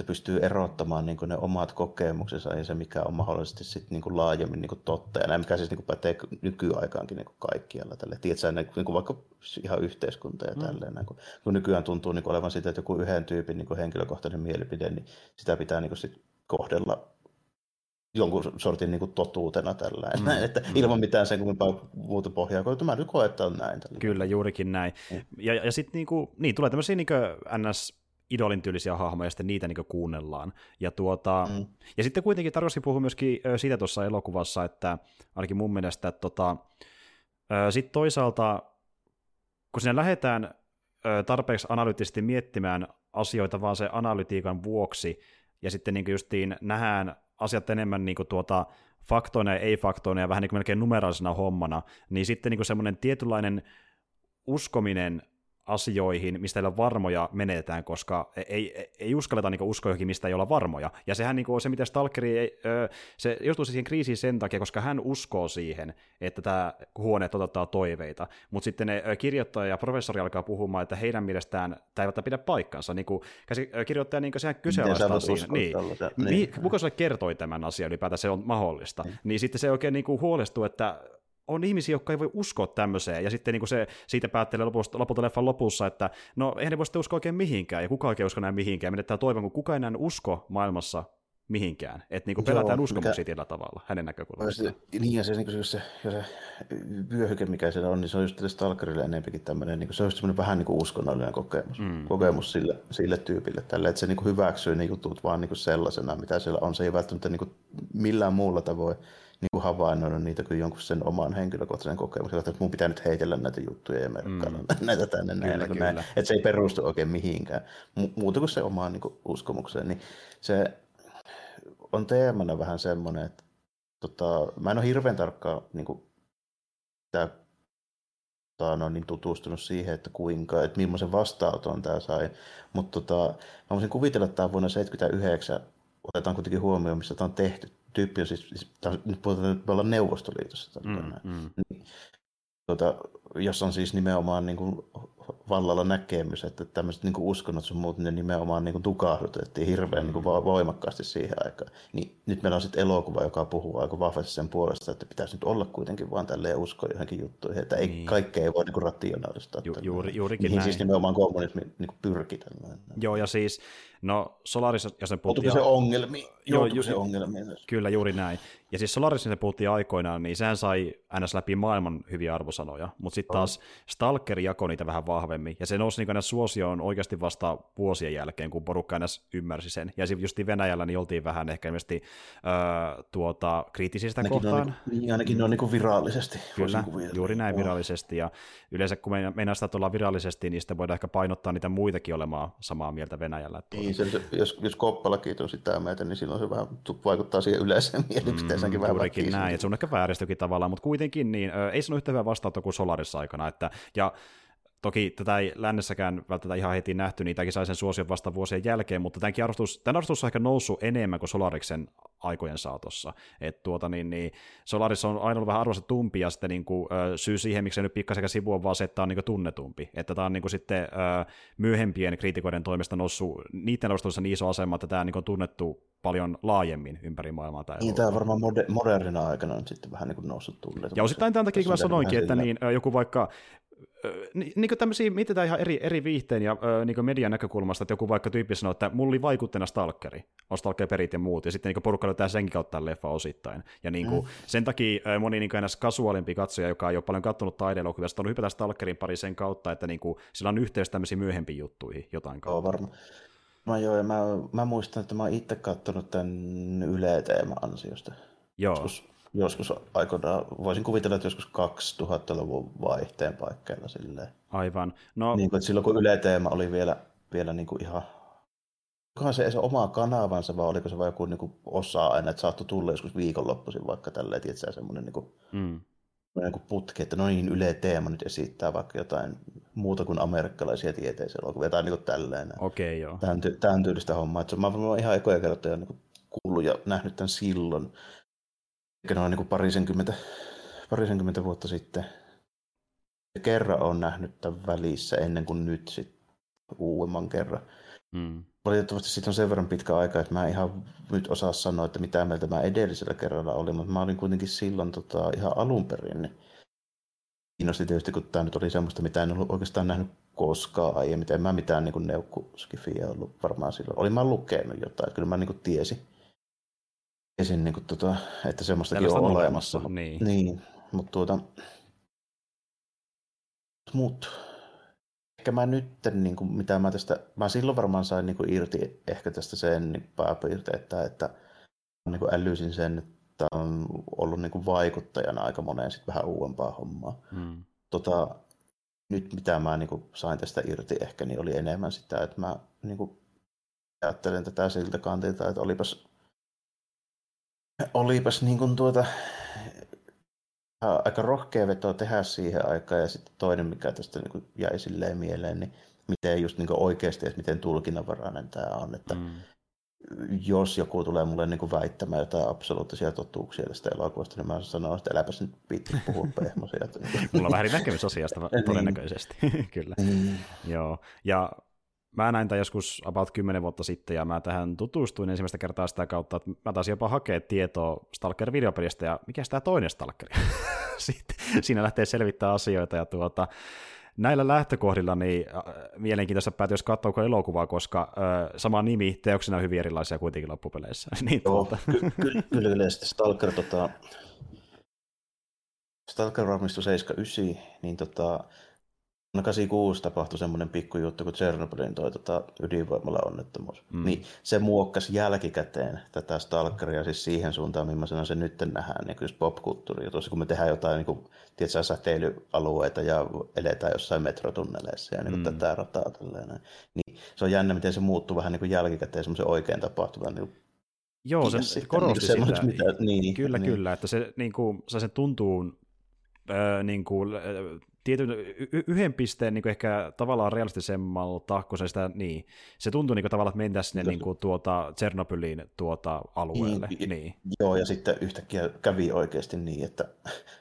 että pystyy erottamaan niin ne omat kokemuksensa ja se, mikä on mahdollisesti sit niin laajemmin niin totta. Ja näin, mikä siis niin pätee nykyaikaankin niin kaikkialla. Tälle. Tiedätkö, niin kuin vaikka ihan yhteiskunta ja mm. tälleen. Niin kun, kun nykyään tuntuu niin olevan sitä, että joku yhden tyypin niin henkilökohtainen mielipide, niin sitä pitää niin sit kohdella jonkun sortin niin kuin totuutena tällä mm. että mm. ilman mitään sen kummempaa muuta pohjaa, kun mä nyt koen, että on näin. Tällä. Kyllä, juurikin näin. Mm. Ja, ja sitten niin kuin, niin, tulee tämmöisiä niin ns idolin tyylisiä hahmoja, ja sitten niitä niin kuunnellaan. Ja, tuota, mm. ja sitten kuitenkin Tarkosi puhui myöskin siitä tuossa elokuvassa, että ainakin mun mielestä, että tota, sitten toisaalta, kun sinne lähdetään tarpeeksi analyyttisesti miettimään asioita vaan se analytiikan vuoksi, ja sitten niin justiin nähdään asiat enemmän niin tuota, faktoina ja ei-faktoina ja vähän niin melkein numeraalisena hommana, niin sitten niin semmoinen tietynlainen uskominen asioihin, mistä ei ole varmoja, menetetään, koska ei, ei, ei uskalleta niin uskoa johonkin, mistä ei olla varmoja. Ja sehän niin on se, mitä Stalkeri, ei, se joutuu siihen kriisiin sen takia, koska hän uskoo siihen, että tämä huone toteuttaa toiveita. Mutta sitten ne kirjoittaja ja professori alkaa puhumaan, että heidän mielestään tämä ei välttämättä pidä paikkansa. Niin kuin, kirjoittaja niin sehän kyseenalaistaa siinä. Niin. niin. Kuka sulle kertoi tämän asian ylipäätään, se on mahdollista. Niin, niin sitten se oikein niin kuin huolestuu, että on ihmisiä, jotka ei voi uskoa tämmöiseen, ja sitten niin kuin se siitä päättelee lopulta, lopulta leffan lopussa, että no eihän ne voi sitten uskoa oikein mihinkään, ja kukaan oikein usko näin mihinkään, menettää toivon, kun kukaan enää usko maailmassa mihinkään. Että niin pelätään Joo, uskomuksia mikä... tietyllä tavalla hänen näkökulmastaan. Niin, ja se, niin se, se, se vyöhyke, mikä siellä on, niin se on just Stalkerille enempikin tämmöinen, niin se on just vähän niin kuin uskonnollinen kokemus, mm. kokemus sille, sille tyypille. Tälle, että se niin kuin hyväksyy ne jutut vaan niin kuin sellaisena, mitä siellä on. Se ei välttämättä niin kuin millään muulla tavoin niin kuin havainnoinut niitä kuin jonkun sen oman henkilökohtaisen kokemuksen, että mun pitää nyt heitellä näitä juttuja ja merkkailla mm. näitä tänne kyllä, näin, kyllä. näin. Että se ei perustu oikein mihinkään, muuta kuin se omaan niin kuin, uskomukseen. Niin se on teemana vähän semmoinen, että tota, mä en ole hirveän tarkkaan niin kuin, tää, tota, no, niin tutustunut siihen, että kuinka, että millaisen vastaanoton tämä sai, mutta tota, mä voisin kuvitella, että tämä on vuonna 1979 otetaan kuitenkin huomioon, missä tämä on tehty tyyppi on siis, siis nyt puhutaan, että me ollaan Neuvostoliitossa. Mm, mm. Niin, tuota, jos on siis nimenomaan niin kuin vallalla näkemys, että tämmöiset niin uskonnot sun muut, ne nimenomaan niin kuin tukahdutettiin hirveän niin voimakkaasti siihen aikaan. Niin nyt meillä on sitten elokuva, joka puhuu aika vahvasti sen puolesta, että pitäisi nyt olla kuitenkin vaan tälleen uskoa johonkin juttuihin, että ei, niin. kaikkea ei voi niin kuin rationaalista. Ju, juuri, juurikin Mihin näin. siis nimenomaan kommunismi niin pyrkii tällainen. Joo, ja siis No Solaris, ja sen puhuttiin... se ongelmi? Joo, ju- se ongelmi? Kyllä, juuri näin. Ja siis Solaris, se puhuttiin aikoinaan, niin sehän sai ns. läpi maailman hyviä arvosanoja, mutta sitten taas Stalker jakoi niitä vähän vahvemmin, ja se nousi niin suosioon oikeasti vasta vuosien jälkeen, kun porukka ns. ymmärsi sen. Ja sitten just Venäjällä niin oltiin vähän ehkä ilmeisesti äh, tuota, kriittisistä ainakin kohtaan. On, niin, niin, ainakin ne on niin virallisesti. Kyllä, juuri näin virallisesti, ja yleensä kun meinaa sitä tulla virallisesti, niin sitten voidaan ehkä painottaa niitä muitakin olemaan samaa mieltä Venäjällä. Niin, se, jos, jos koppalakin on sitä mieltä, niin silloin se vähän vaikuttaa siihen yleiseen mielipiteeseenkin mm, vähän näin, että se on ehkä vääristykin tavallaan, mutta kuitenkin niin, ei se ole yhtä hyvä vastaanotto kuin Solarissa aikana, että, ja Toki tätä ei lännessäkään välttämättä ihan heti nähty, niin tämäkin sai sen suosion vasta vuosien jälkeen, mutta tämänkin arvostus, tämän arvostus on ehkä noussut enemmän kuin Solariksen aikojen saatossa. Et tuota, niin, niin Solaris on aina ollut vähän arvostetumpi, ja sitten niin kuin, syy siihen, miksi se nyt pikkasen sivu on vaan se, että tämä on niin kuin tunnetumpi. Että tämä on niin kuin sitten myöhempien kriitikoiden toimesta noussut niiden arvostelussa niin iso asema, että tämä on niin kuin tunnettu paljon laajemmin ympäri maailmaa. Tämä niin, tämä on varmaan moder- modernina aikana on sitten vähän niin kuin noussut tunnetumpi. Ja osittain tämän takia, kun mä sanoinkin, että niin, joku vaikka niin kuin tämmöisiä mietitään ihan eri, eri viihteen ja niin median näkökulmasta, että joku vaikka tyyppi sanoo, että mulla oli vaikutteena Stalkeri, on Stalker perit ja muut, ja sitten niin porukka löytää senkin kautta leffa osittain. Ja niin kuin, mm. sen takia moni niin kuin kasuaalimpi katsoja, joka ei ole paljon katsonut taideelokuvia, on hypätä Stalkerin pari sen kautta, että niin kuin, sillä on yhteys tämmöisiin myöhempiin juttuihin jotain kautta. Joo, varmaan. Mä, joo, ja mä, mä muistan, että mä oon itse katsonut tämän Yle ansiosta. Joo. Joskus joskus aikoinaan, voisin kuvitella, että joskus 2000-luvun vaihteen paikkeilla silleen. Aivan. No... Niin kuin, että silloin kun Yle Teema oli vielä, vielä niin kuin ihan onkohan se, se oma kanavansa vai oliko se vain joku niin kuin osa aina, että saattoi tulla joskus viikonloppuisin vaikka tälleen, tietysti semmoinen niin kuin, mm. niin kuin putki, että no niin, Yle Teema nyt esittää vaikka jotain muuta kuin amerikkalaisia tieteiselokuvia tai niin kuin tälleen. Okei, okay, joo. Tämän, ty- tämän tyylistä hommaa. Että mä oon ihan ekoja kertoja niin kuullut ja nähnyt tämän silloin. Eli noin niin parisenkymmentä, parisenkymmentä vuotta sitten. Kerran on nähnyt tämän välissä ennen kuin nyt sit uudemman kerran. Mm. valitettavasti siitä on sen verran pitkä aika, että mä ihan nyt osaa sanoa, että mitä mieltä mä edellisellä kerralla olin, mutta mä olin kuitenkin silloin tota, ihan alun perin. Niin kiinnosti tietysti, kun tämä nyt oli semmoista, mitä en ollut oikeastaan nähnyt koskaan aiemmin. En mä mitään niin neukkuskifiä ollut varmaan silloin. Olin mä lukenut jotain, kyllä mä niin kuin tiesin, tiesin niin kuin, tota, että semmoistakin on olemassa. olemassa. Niin. niin mutta tuota, mut, ehkä mä nyt, niin kuin, mitä mä tästä, mä silloin varmaan sain niin kuin, irti ehkä tästä sen niin pääpiirteettä, että niin kuin älysin sen, että on ollut niin kuin, vaikuttajana aika moneen sit vähän uudempaa hommaa. Hmm. Tota, nyt mitä mä niin kuin, sain tästä irti ehkä, niin oli enemmän sitä, että mä niin kuin, ajattelen tätä siltä kantilta, että olipas, olipas niin kuin, tuota, aika rohkea veto tehdä siihen aikaan. Ja sitten toinen, mikä tästä niin kuin jäi silleen mieleen, niin miten just niin kuin oikeasti, että miten tulkinnanvarainen tämä on. Että mm. Jos joku tulee mulle niin kuin väittämään jotain absoluuttisia totuuksia tästä elokuvasta, niin mä sanon, että äläpäs nyt viitti puhua pehmosia. Mulla on vähän näkemys asiasta niin. todennäköisesti, kyllä. Mm. Joo. Ja mä näin tämän joskus about 10 vuotta sitten, ja mä tähän tutustuin ensimmäistä kertaa sitä kautta, että mä taisin jopa hakea tietoa Stalker-videopelistä, ja mikä tämä toinen Stalker? Sitten siinä lähtee selvittämään asioita, ja tuota, näillä lähtökohdilla niin mielenkiintoista päätyä, jos katsoo elokuvaa, koska äh, sama nimi, teoksena on hyvin erilaisia kuitenkin loppupeleissä. niin, Joo, tuota. ky- ky- kyllä, kyllä, Stalker, tota, Stalker valmistui 79, niin tota, No 86 tapahtui semmoinen pikkujuttu, kun Chernobylin toi tota, ydinvoimalla onnettomuus. Mm. Niin se muokkasi jälkikäteen tätä stalkeria siis siihen suuntaan, millaisena se nyt nähdään niin kuin popkulttuuri. Tuossa kun me tehdään jotain niin kuin, tiedätkö, säteilyalueita ja eletään jossain metrotunneleissa ja niin kuin mm. tätä rataa. Tällainen. Niin se on jännä, miten se muuttuu vähän niin kuin jälkikäteen semmoisen oikein tapahtuvan niin Joo, se sitten, korosti niin sitä. Mitä, niin, kyllä, niin. kyllä, että se, niin kuin, se tuntuu niin kuin, tietyn y- yhden pisteen niin ehkä tavallaan realistisemmalta, kun se sitä, niin, se tuntui niin kuin, tavallaan, että mentäisiin sinne niin kuin, tuota, Tsernobyliin tuota, alueelle. Niin, niin. Joo, ja sitten yhtäkkiä kävi oikeasti niin, että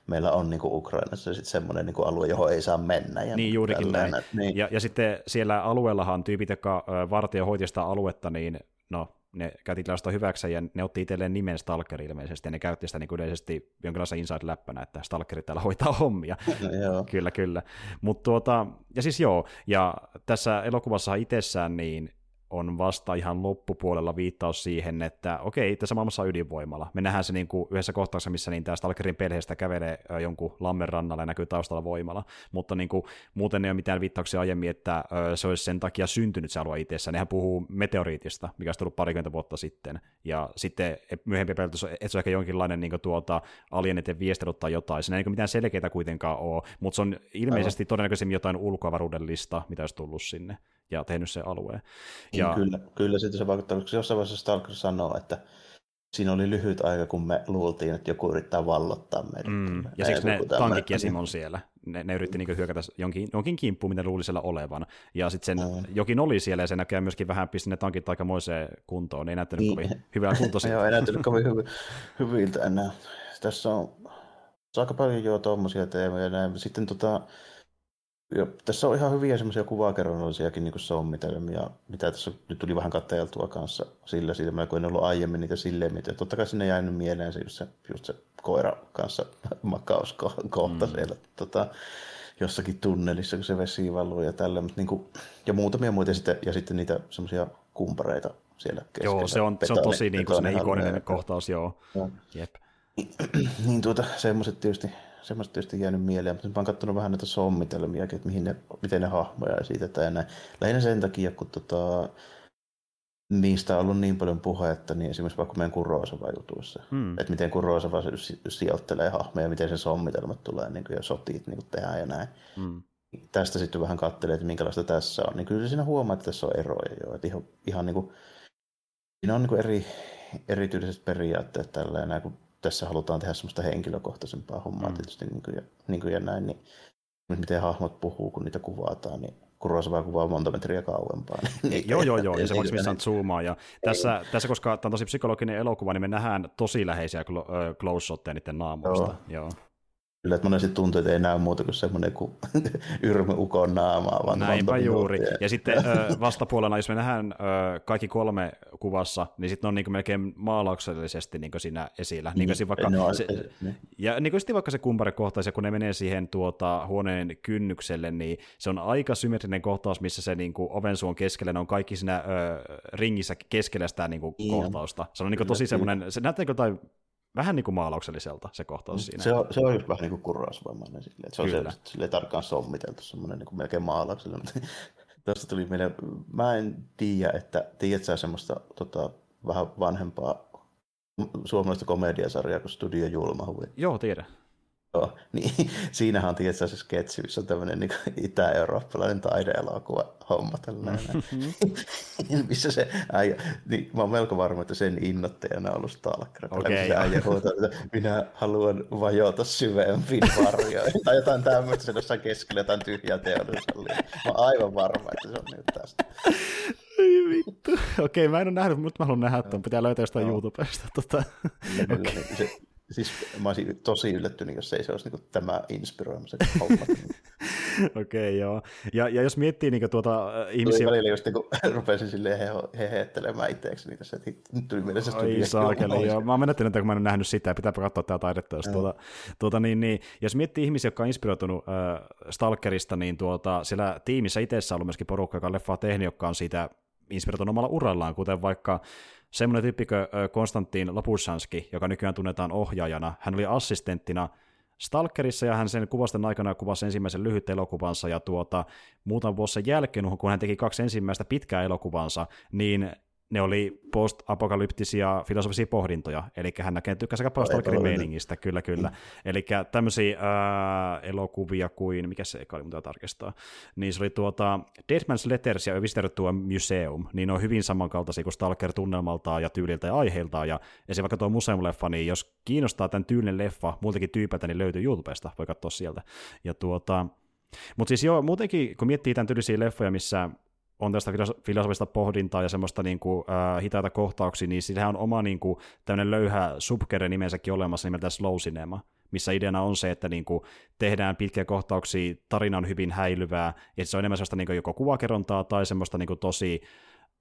meillä on niin kuin Ukrainassa sitten semmoinen niin kuin alue, johon ei saa mennä. Ja niin, juurikin näin. Niin. Ja, ja sitten siellä alueellahan tyypit, jotka vartio hoiti sitä aluetta, niin no, ne käytti tällaista hyväksi ja ne otti itselleen nimen Stalker ilmeisesti, ja ne käytti sitä niin yleisesti jonkinlaista inside-läppänä, että Stalkerit täällä hoitaa hommia. No, kyllä, kyllä. Mut tuota, ja siis joo, ja tässä elokuvassa itsessään niin on vasta ihan loppupuolella viittaus siihen, että okei, tässä maailmassa on ydinvoimalla. Me nähdään se niin kuin yhdessä kohtauksessa, missä niin tämä Stalkerin perheestä kävelee jonkun lammen rannalla ja näkyy taustalla voimalla, mutta niin kuin, muuten ei ole mitään viittauksia aiemmin, että se olisi sen takia syntynyt se alue itsessään. Nehän puhuu meteoriitista, mikä olisi tullut parikymmentä vuotta sitten, ja sitten myöhempi pelätys, että se on ehkä jonkinlainen niin tuota, alieniten viestilut tai jotain. Siinä ei niin mitään selkeitä kuitenkaan ole, mutta se on ilmeisesti Aivan. todennäköisemmin jotain ulkoavaruudellista, mitä olisi tullut sinne ja tehnyt sen alueen. Niin ja... kyllä, kyllä se vaikuttaa, koska jossain vaiheessa Stalker sanoo, että siinä oli lyhyt aika, kun me luultiin, että joku yrittää vallottaa meidät. Mm, ja siksi ne tankit ja Simon siellä. Ne, ne yritti niin hyökätä jonkin, jonkin kimppuun, mitä luuli siellä olevan. Ja sitten sen mm. jokin oli siellä, ja se näkee myöskin vähän pisti ne tankit aikamoiseen kuntoon. Ei näyttänyt niin. kovin hyvää kuntoa. Joo, ei näyttänyt kovin hyv- hyviltä enää. Tässä on, on aika paljon jo tuommoisia teemoja. Näin. Sitten tota, ja tässä on ihan hyviä semmoisia kuvakerronnallisiakin niin sommitelmia, mitä tässä nyt tuli vähän katteltua kanssa sillä silmällä, kun en ollut aiemmin niitä silleen, mitä totta kai sinne jäänyt mieleen se just se, just se koira kanssa makauskohta mm. siellä tota, jossakin tunnelissa, kun se vesi valuu ja tällä, mutta niin kuin, ja muutamia muita sitten, ja sitten niitä semmoisia kumpareita siellä keskellä. Joo, se on, betoni, se on tosi niin kuin ikoninen kohtaus, joo. joo. Jep. niin tuota, semmoiset tietysti semmoista tietysti jäänyt mieleen, mutta mä oon katsonut vähän näitä sommitelmiakin, että mihin ne, miten ne hahmoja esitetään ja näin. Lähinnä sen takia, kun tota, niistä on ollut niin paljon puhetta, niin esimerkiksi vaikka meidän Kuroisava jutuissa, hmm. että miten Kuroisava sijoittelee hahmoja, miten se sommitelmat tulee niin kuin, ja sotit niin kuin tehdään ja näin. Hmm. Tästä sitten vähän katselee, että minkälaista tässä on. Niin kyllä siinä huomaa, että tässä on eroja jo. Että ihan, ihan niin kuin, siinä on niin kuin eri, erityiset periaatteet tällä näin, kun tässä halutaan tehdä semmoista henkilökohtaisempaa hommaa mm. tietysti niin kuin, ja, niin kuin ja näin, niin miten hahmot puhuu, kun niitä kuvataan, niin Kurosava kuvaa monta metriä kauempaa. Niin, joo, joo, joo, ja se maksimissaan zoomaa. Ja tässä, tässä, koska tämä on tosi psykologinen elokuva, niin me nähdään tosi läheisiä close shotteja niiden naamoista. Joo. joo. Kyllä, että monesti tuntuu, että ei näy muuta kuin semmoinen kuin yrmy ukon naamaa. Vaan Näinpä juuri. Ja sitten vastapuolella, jos me nähdään kaikki kolme kuvassa, niin sitten on niin melkein maalauksellisesti niin siinä esillä. Niin, niin vaikka no, se, niin. Ja niin kuin vaikka se kumparikohtaus, kun ne menee siihen tuota, huoneen kynnykselle, niin se on aika symmetrinen kohtaus, missä se niin kuin oven suon keskellä, ne on kaikki siinä ö, ringissä keskellä sitä niin kuin, kohtausta. Se on niin kuin, tosi semmoinen, se näyttää jotain vähän niin kuin maalaukselliselta se kohtaus siinä. Se on, se on just vähän niin kuin kurrausvammainen silleen, että se on Kyllä. se, sille tarkkaan sommiteltu, semmoinen niin kuin melkein maalauksellinen. Tuosta tuli meille, mä en tiedä, että tiedät sä semmoista tota, vähän vanhempaa suomalaista komediasarjaa kuin Studio Julmahuvi? Joo, tiedän. Joo, niin siinähän on tietysti se sketsi, missä on tämmöinen niin itä-eurooppalainen taideelokuva homma tällainen. Mm-hmm. missä se äijä, niin mä oon melko varma, että sen innoittajana on ollut Stalker. Okay, se äijä huutaa, että minä haluan vajota syvempiin varjoihin. tai jotain tämmöistä, se jossain keskellä jotain tyhjää teollisuushallia. Mä oon aivan varma, että se on nyt tästä. Ei vittu. Okei, mä en ole nähnyt, mutta mä haluan nähdä, että pitää löytää jostain no. YouTubesta. Tota. okay. se, Siis mä olisin tosi yllättynyt, jos ei se olisi niin tämä inspiroimassa homma. Okei, okay, joo. Ja, ja jos miettii niin tuota äh, ihmisiä... Tuli välillä just niin rupesin silleen he, hehettelemään itseäksi niitä, että nyt tuli mieleen se studio. Ai saakeli, joo. Mä oon menettänyt, kun mä en ole nähnyt sitä, pitää katsoa tätä taidetta. Jos, tuota, tuota, niin, niin, jos miettii ihmisiä, jotka on inspiroitunut äh, Stalkerista, niin tuota, siellä tiimissä itsessä on ollut myöskin porukka, joka on leffaa tehnyt, joka on siitä inspiroitunut omalla urallaan, kuten vaikka semmoinen tyyppikö Konstantin Lopushanski, joka nykyään tunnetaan ohjaajana. Hän oli assistenttina Stalkerissa ja hän sen kuvasten aikana kuvasi ensimmäisen lyhyt elokuvansa ja tuota, muutaman vuosi sen jälkeen, kun hän teki kaksi ensimmäistä pitkää elokuvansa, niin ne oli post-apokalyptisia filosofisia pohdintoja, eli hän näkee tykkäsi aika paljon meiningistä, kyllä kyllä. Mm. Eli tämmöisiä ää, elokuvia kuin, mikä se eka oli, mitä tarkistaa, niin se oli tuota Dead Man's Letters ja Visitor to a Museum, niin ne on hyvin samankaltaisia kuin Stalker tunnelmaltaan ja tyyliltä ja aiheiltaan, ja esimerkiksi vaikka tuo museumleffa, niin jos kiinnostaa tämän tyylinen leffa muiltakin tyypiltä, niin löytyy YouTubesta, voi katsoa sieltä. Ja tuota, mutta siis joo, muutenkin, kun miettii tämän tyylisiä leffoja, missä on tästä filosofista pohdintaa ja semmoista niin kuin, äh, hitaita kohtauksia, niin sillähän on oma niin kuin, tämmöinen löyhä subkere nimensäkin olemassa nimeltä Slow Cinema, missä ideana on se, että niin kuin, tehdään pitkiä kohtauksia, tarina on hyvin häilyvää, ja se on enemmän sellaista niin kuin, joko kuvakerontaa tai semmoista niin kuin, tosi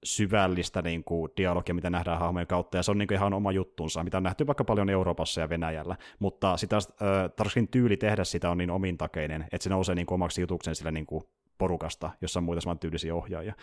syvällistä niin kuin, dialogia, mitä nähdään hahmojen kautta, ja se on niin kuin, ihan oma juttunsa, mitä on nähty vaikka paljon Euroopassa ja Venäjällä, mutta sitä äh, tyyli tehdä sitä on niin omintakeinen, että se nousee niin kuin, omaksi jutuksen sillä niin kuin, porukasta, jossa on muita saman tyylisiä ohjaajia.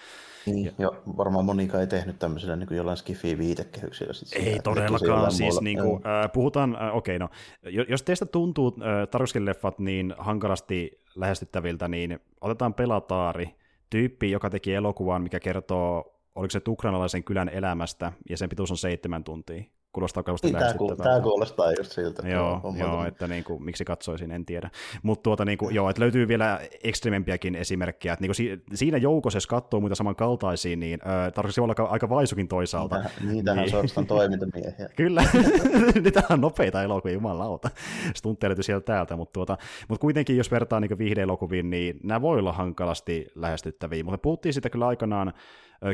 Niin, ja, ja varmaan monikaan ei tehnyt tämmöisellä niin jollain skifi viitekehyksillä. Ei todellakaan, siis niin kuin, äh, puhutaan, äh, okei okay, no, jos teistä tuntuu äh, leffat niin hankalasti lähestyttäviltä, niin otetaan Pelataari, tyyppi, joka teki elokuvan, mikä kertoo, oliko se ukrainalaisen kylän elämästä, ja sen pituus on seitsemän tuntia kuulostaa kauheasti niin, tämä, tämä kuulostaa just siltä. Joo, joo, joo että niin kuin, miksi katsoisin, en tiedä. Mutta tuota, niin kuin, joo, että löytyy vielä ekstremempiäkin esimerkkejä. Että, niin kuin, si- siinä joukossa, jos katsoo muita samankaltaisia, niin äh, tarvitsisi olla aika, aika vaisukin toisaalta. Niitähän, niitähän niin. suorastaan toimintamiehiä. Kyllä, niitä on nopeita elokuvia, jumalauta. Stuntteja sieltä täältä, mutta, tuota, mutta kuitenkin, jos vertaa niin viihdeelokuviin, niin nämä voi olla hankalasti lähestyttäviä. Mutta puhuttiin sitä kyllä aikanaan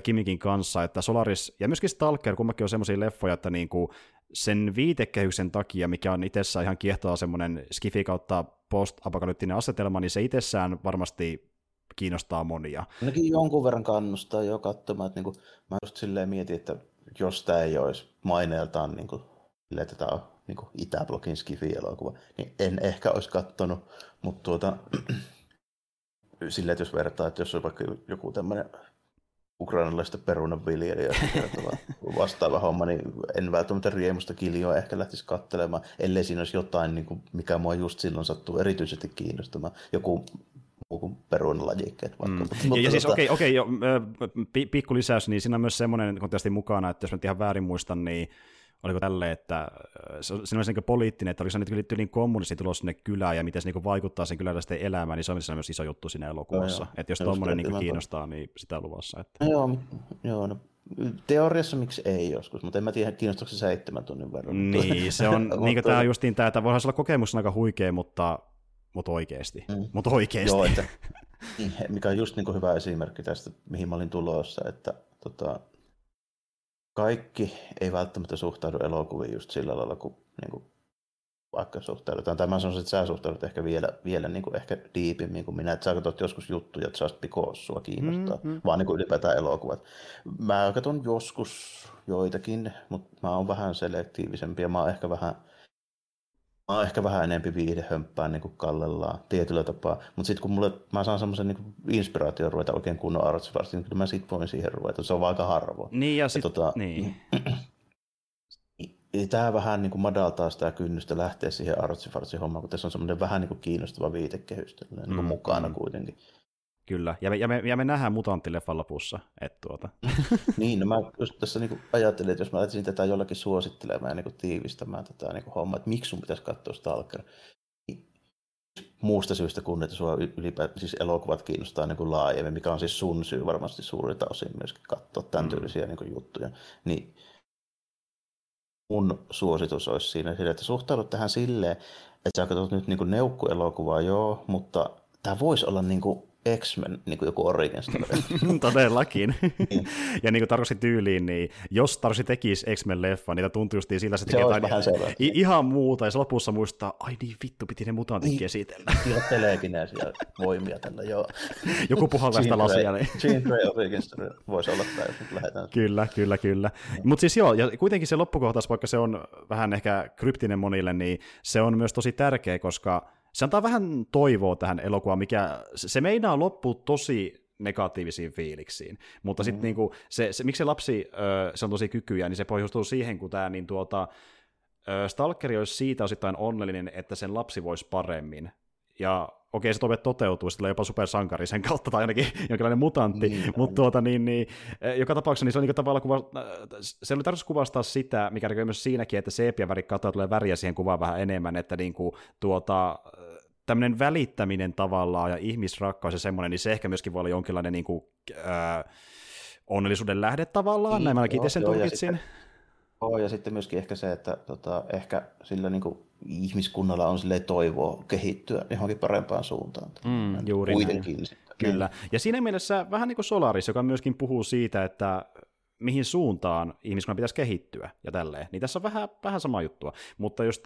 Kimikin kanssa, että Solaris ja myöskin Stalker kummakin on semmoisia leffoja, että niinku sen viitekehyksen takia, mikä on itsessään ihan kiehtova semmoinen skifi kautta post-apokalyptinen asetelma, niin se itsessään varmasti kiinnostaa monia. Ainakin jonkun verran kannustaa jo katsomaan, että niinku, mä just silleen mietin, että jos tämä ei olisi maineeltaan niinku, että tämä on niinku Itäblogin skifi-elokuva, niin en ehkä olisi katsonut, mutta tuota, silleen, että jos vertaa, että jos on vaikka joku tämmöinen ukrainalaista perunanviljelijää vastaava homma, niin en välttämättä riemusta kiljoa ehkä lähtisi katselemaan, ellei siinä olisi jotain, niin kuin, mikä mua just silloin sattuu erityisesti kiinnostamaan. Joku muu kuin perunalajikkeet vaikka. Mm. Mutta, ja, siis tota- okei, okay, okay, pikku lisäys, niin siinä on myös semmoinen kontesti mukana, että jos mä ihan väärin muistan, niin oliko tälle, että se olisi niin poliittinen, että oliko se nyt niin kommunisti tulos sinne kylään ja miten se niin vaikuttaa sen kyläläisten elämään, niin se on myös iso juttu siinä elokuvassa. No, että jos tuommoinen niin kiinnostaa, niin sitä luvassa. Että... No, joo, joo no, teoriassa miksi ei joskus, mutta en mä tiedä, kiinnostaako se seitsemän tunnin verran. Niin, se on niin tämä justiin tämä, että voihan olla kokemus aika huikea, mutta, mutta oikeasti. Mm. Mutta oikeasti. Joo, että, mikä on just niin hyvä esimerkki tästä, mihin mä olin tulossa, että tota, kaikki ei välttämättä suhtaudu elokuviin just sillä lailla, kun niin kuin vaikka suhtaudutaan. Tai mä sanoisin, että sä suhtaudut ehkä vielä, vielä niin kuin ehkä diipimmin kuin minä, että sä katsot joskus juttuja, että Just Because sua kiinnostaa, mm-hmm. vaan niin kuin ylipäätään elokuvat. Mä katson joskus joitakin, mutta mä oon vähän selektiivisempi ja mä oon ehkä vähän Mä oon ehkä vähän enempi viihdehömppää niin kuin kallellaan tietyllä tapaa, mutta sitten kun mulle, mä saan semmoisen niin inspiraation ruveta oikein kunnon artsfarsin, niin kyllä mä sit voin siihen ruveta, se on aika harvoin. Niin ja, sit, ja tota, niin. tämä vähän niin kuin madaltaa sitä kynnystä lähteä siihen artsifarsin hommaan, kun tässä on semmoinen vähän niin kuin kiinnostava viitekehys niin kuin mm, mukana mm. kuitenkin. Kyllä, ja me, ja me, ja me nähdään mutanttileffan lopussa. Että tuota. niin, no mä just tässä niin ajattelin, että jos mä lähtisin tätä jollakin suosittelemaan ja niin tiivistämään tätä niin hommaa, että miksi sun pitäisi katsoa Stalker, niin muusta syystä kuin, että sua ylipäätään siis elokuvat kiinnostaa niin kuin laajemmin, mikä on siis sun syy varmasti suurilta osin myöskin katsoa tämän mm. tyylisiä niin kuin juttuja, niin mun suositus olisi siinä, että suhtaudut tähän silleen, että sä katsot nyt niin neukkuelokuvaa, joo, mutta tämä voisi olla niin kuin X-Men niin kuin joku origin story. Todellakin. Niin. ja niin kuin tarkoitti tyyliin, niin jos Tarsi tekisi X-Men-leffa, niin tuntuu just sillä se tekee jotain i- ihan muuta, ja se lopussa muistaa, ai niin vittu, piti ne mutantit niin. käsitellä. Kyllä telekineesiä voimia tällä, joo. Joku puhaltaa sitä lasia. Niin. Jean Grey origin story voisi olla tämä, jos lähdetään. Kyllä, kyllä, kyllä. Mm. Mutta siis joo, ja kuitenkin se loppukohtaus, vaikka se on vähän ehkä kryptinen monille, niin se on myös tosi tärkeä, koska se antaa vähän toivoa tähän elokuvaan, mikä se meinaa loppua tosi negatiivisiin fiiliksiin. Mutta sitten mm. niinku, se, se, miksi se lapsi, ö, se on tosi kykyjä, niin se pohjustuu siihen, kun tämä niin tuota, Stalkeri olisi siitä osittain onnellinen, että sen lapsi voisi paremmin. Ja okei, se toive toteutuu, sitten jopa supersankari sen kautta, tai ainakin jonkinlainen mutantti, niin, mutta tuota, niin, niin, joka tapauksessa niin se on niin tavalla kuva, se oli tarkoitus kuvastaa sitä, mikä näkyy myös siinäkin, että seepia-väri kautta tulee väriä siihen kuvaan vähän enemmän, että niin kuin, tuota, tämmöinen välittäminen tavallaan ja ihmisrakkaus ja semmoinen, niin se ehkä myöskin voi olla jonkinlainen niin kuin, äh, onnellisuuden lähde tavallaan, niin, näin mä itse sen tulkitsin. Joo, ja sitten myöskin ehkä se, että tota, ehkä sillä niin kuin, ihmiskunnalla on sille toivoa kehittyä johonkin parempaan suuntaan. Mm, juuri Kuitenkin. Näin. Kyllä. Ja siinä mielessä vähän niin kuin Solaris, joka myöskin puhuu siitä, että mihin suuntaan ihmiskunnan pitäisi kehittyä ja tälleen. Niin tässä on vähän, vähän sama juttua. Mutta just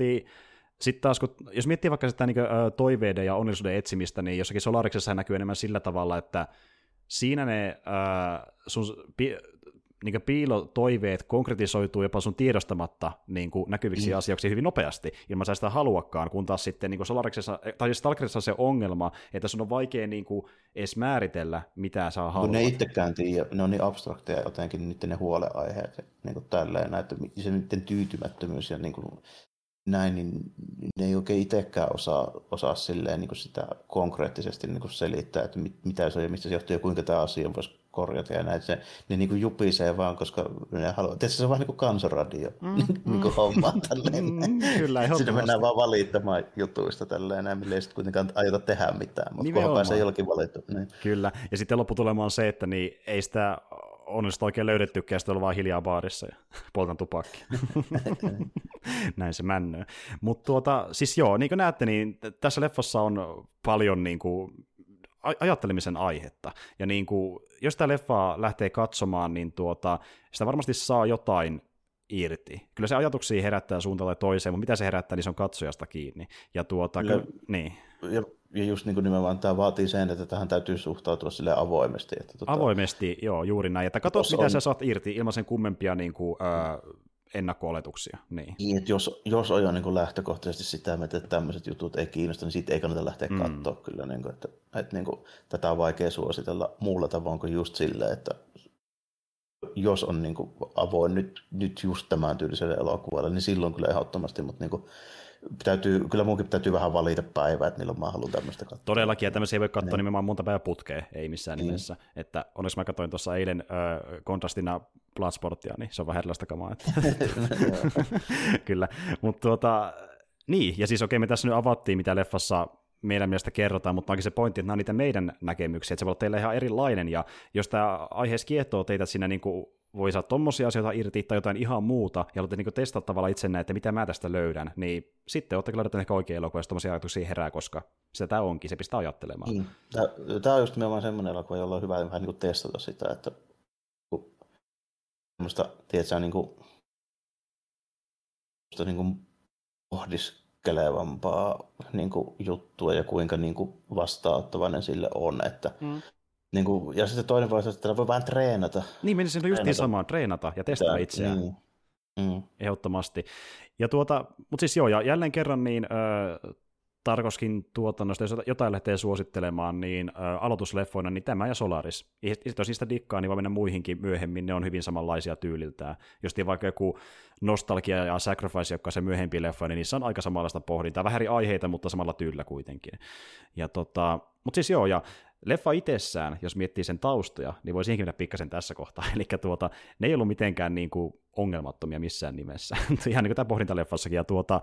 sitten taas, kun, jos miettii vaikka sitä niin kuin, toiveiden ja onnellisuuden etsimistä, niin jossakin Solariksessa näkyy enemmän sillä tavalla, että siinä ne äh, sun niin piilotoiveet konkretisoituu jopa sun tiedostamatta niin kuin näkyviksi mm. asioiksi hyvin nopeasti, ilman sä sitä haluakaan, kun taas sitten niin Solariksessa, tai siis Stalkerissa on se ongelma, että sun on vaikea niin kuin, edes määritellä, mitä sä haluat. ne itsekään tiedä, ne on niin abstrakteja jotenkin niiden ne huoleaiheet, niin kuin tälleen, että se niiden tyytymättömyys ja niin kuin, näin, niin ne ei oikein itsekään osaa, osaa silleen, niin kuin sitä konkreettisesti niin kuin selittää, että mit, mitä se on ja mistä se johtuu ja kuinka tämä asia voisi korjata ja näin. Se, ne niin kuin jupisee vaan, koska ne haluaa. Tietysti se on vähän niin kuin kansanradio mm, niin kuin mm. homma tälleen. Mm, kyllä, Siinä mennään vaan valittamaan jutuista tälleen näin, millä ei sitten kuitenkaan aiota tehdä mitään, mutta kunhan pääsee jollakin valittu. Niin. Kyllä, ja sitten lopputulema on se, että niin ei sitä onnistu oikein löydettykään, sitten vaan hiljaa baarissa ja poltan tupakki. Näin se männöö. Mutta tuota, siis joo, niin kuin näette, niin tässä leffassa on paljon niin kuin, ajattelemisen aihetta. Ja niin kuin, jos sitä leffaa lähtee katsomaan, niin tuota, sitä varmasti saa jotain irti. Kyllä se ajatuksia herättää suuntaan tai toiseen, mutta mitä se herättää, niin se on katsojasta kiinni. Ja tuota, ja, niin. ja, ja just niin kuin nimenomaan tämä vaatii sen, että tähän täytyy suhtautua sille avoimesti. Että tuota... Avoimesti, joo, juuri näin. Että katso, mitä on... sä saat irti ilman sen kummempia niin kuin, äh, ennakko-oletuksia. Niin. niin että jos, jos on jo niin kuin lähtökohtaisesti sitä, että tämmöiset jutut ei kiinnosta, niin siitä ei kannata lähteä mm. katsoa kyllä. Niin kuin, että, että niin kuin, tätä on vaikea suositella muulla tavoin kuin just silleen, että jos on niin kuin avoin nyt, nyt just tämän tyyliselle elokuvalle, niin silloin kyllä ehdottomasti, mutta niin kuin, täytyy, kyllä munkin täytyy vähän valita päivää, että milloin mä haluan tämmöistä katsoa. Todellakin, ja tämmöisiä ei voi katsoa niin. nimenomaan monta päivää putkeen, ei missään niin. nimessä. Että onneksi mä katsoin tuossa eilen äh, kontrastina Bloodsportia, niin se on vähän erilaista kamaa. Että... kyllä, mutta tuota, niin, ja siis okei, me tässä nyt avattiin, mitä leffassa meidän mielestä kerrotaan, mutta onkin se pointti, että nämä on niitä meidän näkemyksiä, että se voi olla teille ihan erilainen, ja jos tämä aiheessa kiehtoo teitä siinä niin kuin voi saada tommosia asioita irti tai jotain ihan muuta, ja haluatte niin testata tavallaan itsenne, että mitä mä tästä löydän, niin sitten olette kyllä ehkä oikein elokuva, jos tommosia ajatuksia herää, koska se tämä onkin, se pistää ajattelemaan. Niin. Tämä on just nimenomaan semmoinen elokuva, jolla on hyvä vähän niin kuin testata sitä, että semmoista, tiedätkö, niin kuin, niin kuin pohdis, houkkuttelevampaa niin kuin, juttua ja kuinka niin kuin, vastaanottavainen sille on. Että, mm. Niin kuin, ja sitten toinen vaihtoehto, että voi vähän treenata. Niin, menisin just niin samaan, treenata ja testata itseään. Mm. Mm. Ehdottomasti. Ja tuota, mutta siis joo, ja jälleen kerran niin äh, Tarkoskin tuotannosta, jos jotain lähtee suosittelemaan, niin ä, aloitusleffoina, niin tämä ja Solaris. Ja jos niistä dikkaa, niin voi mennä muihinkin myöhemmin, ne on hyvin samanlaisia tyyliltään. Jos vaikka joku Nostalgia ja Sacrifice, joka on se myöhempi leffa, niin niissä on aika samanlaista pohdintaa. Vähän eri aiheita, mutta samalla tyylillä kuitenkin. Ja tota, mutta siis joo, ja leffa itsessään, jos miettii sen taustoja, niin voi siihenkin mennä pikkasen tässä kohtaa. Eli tuota, ne ei ollut mitenkään niin kuin ongelmattomia missään nimessä. Ihan niin kuin tämä pohdintaleffassakin. Ja tuota,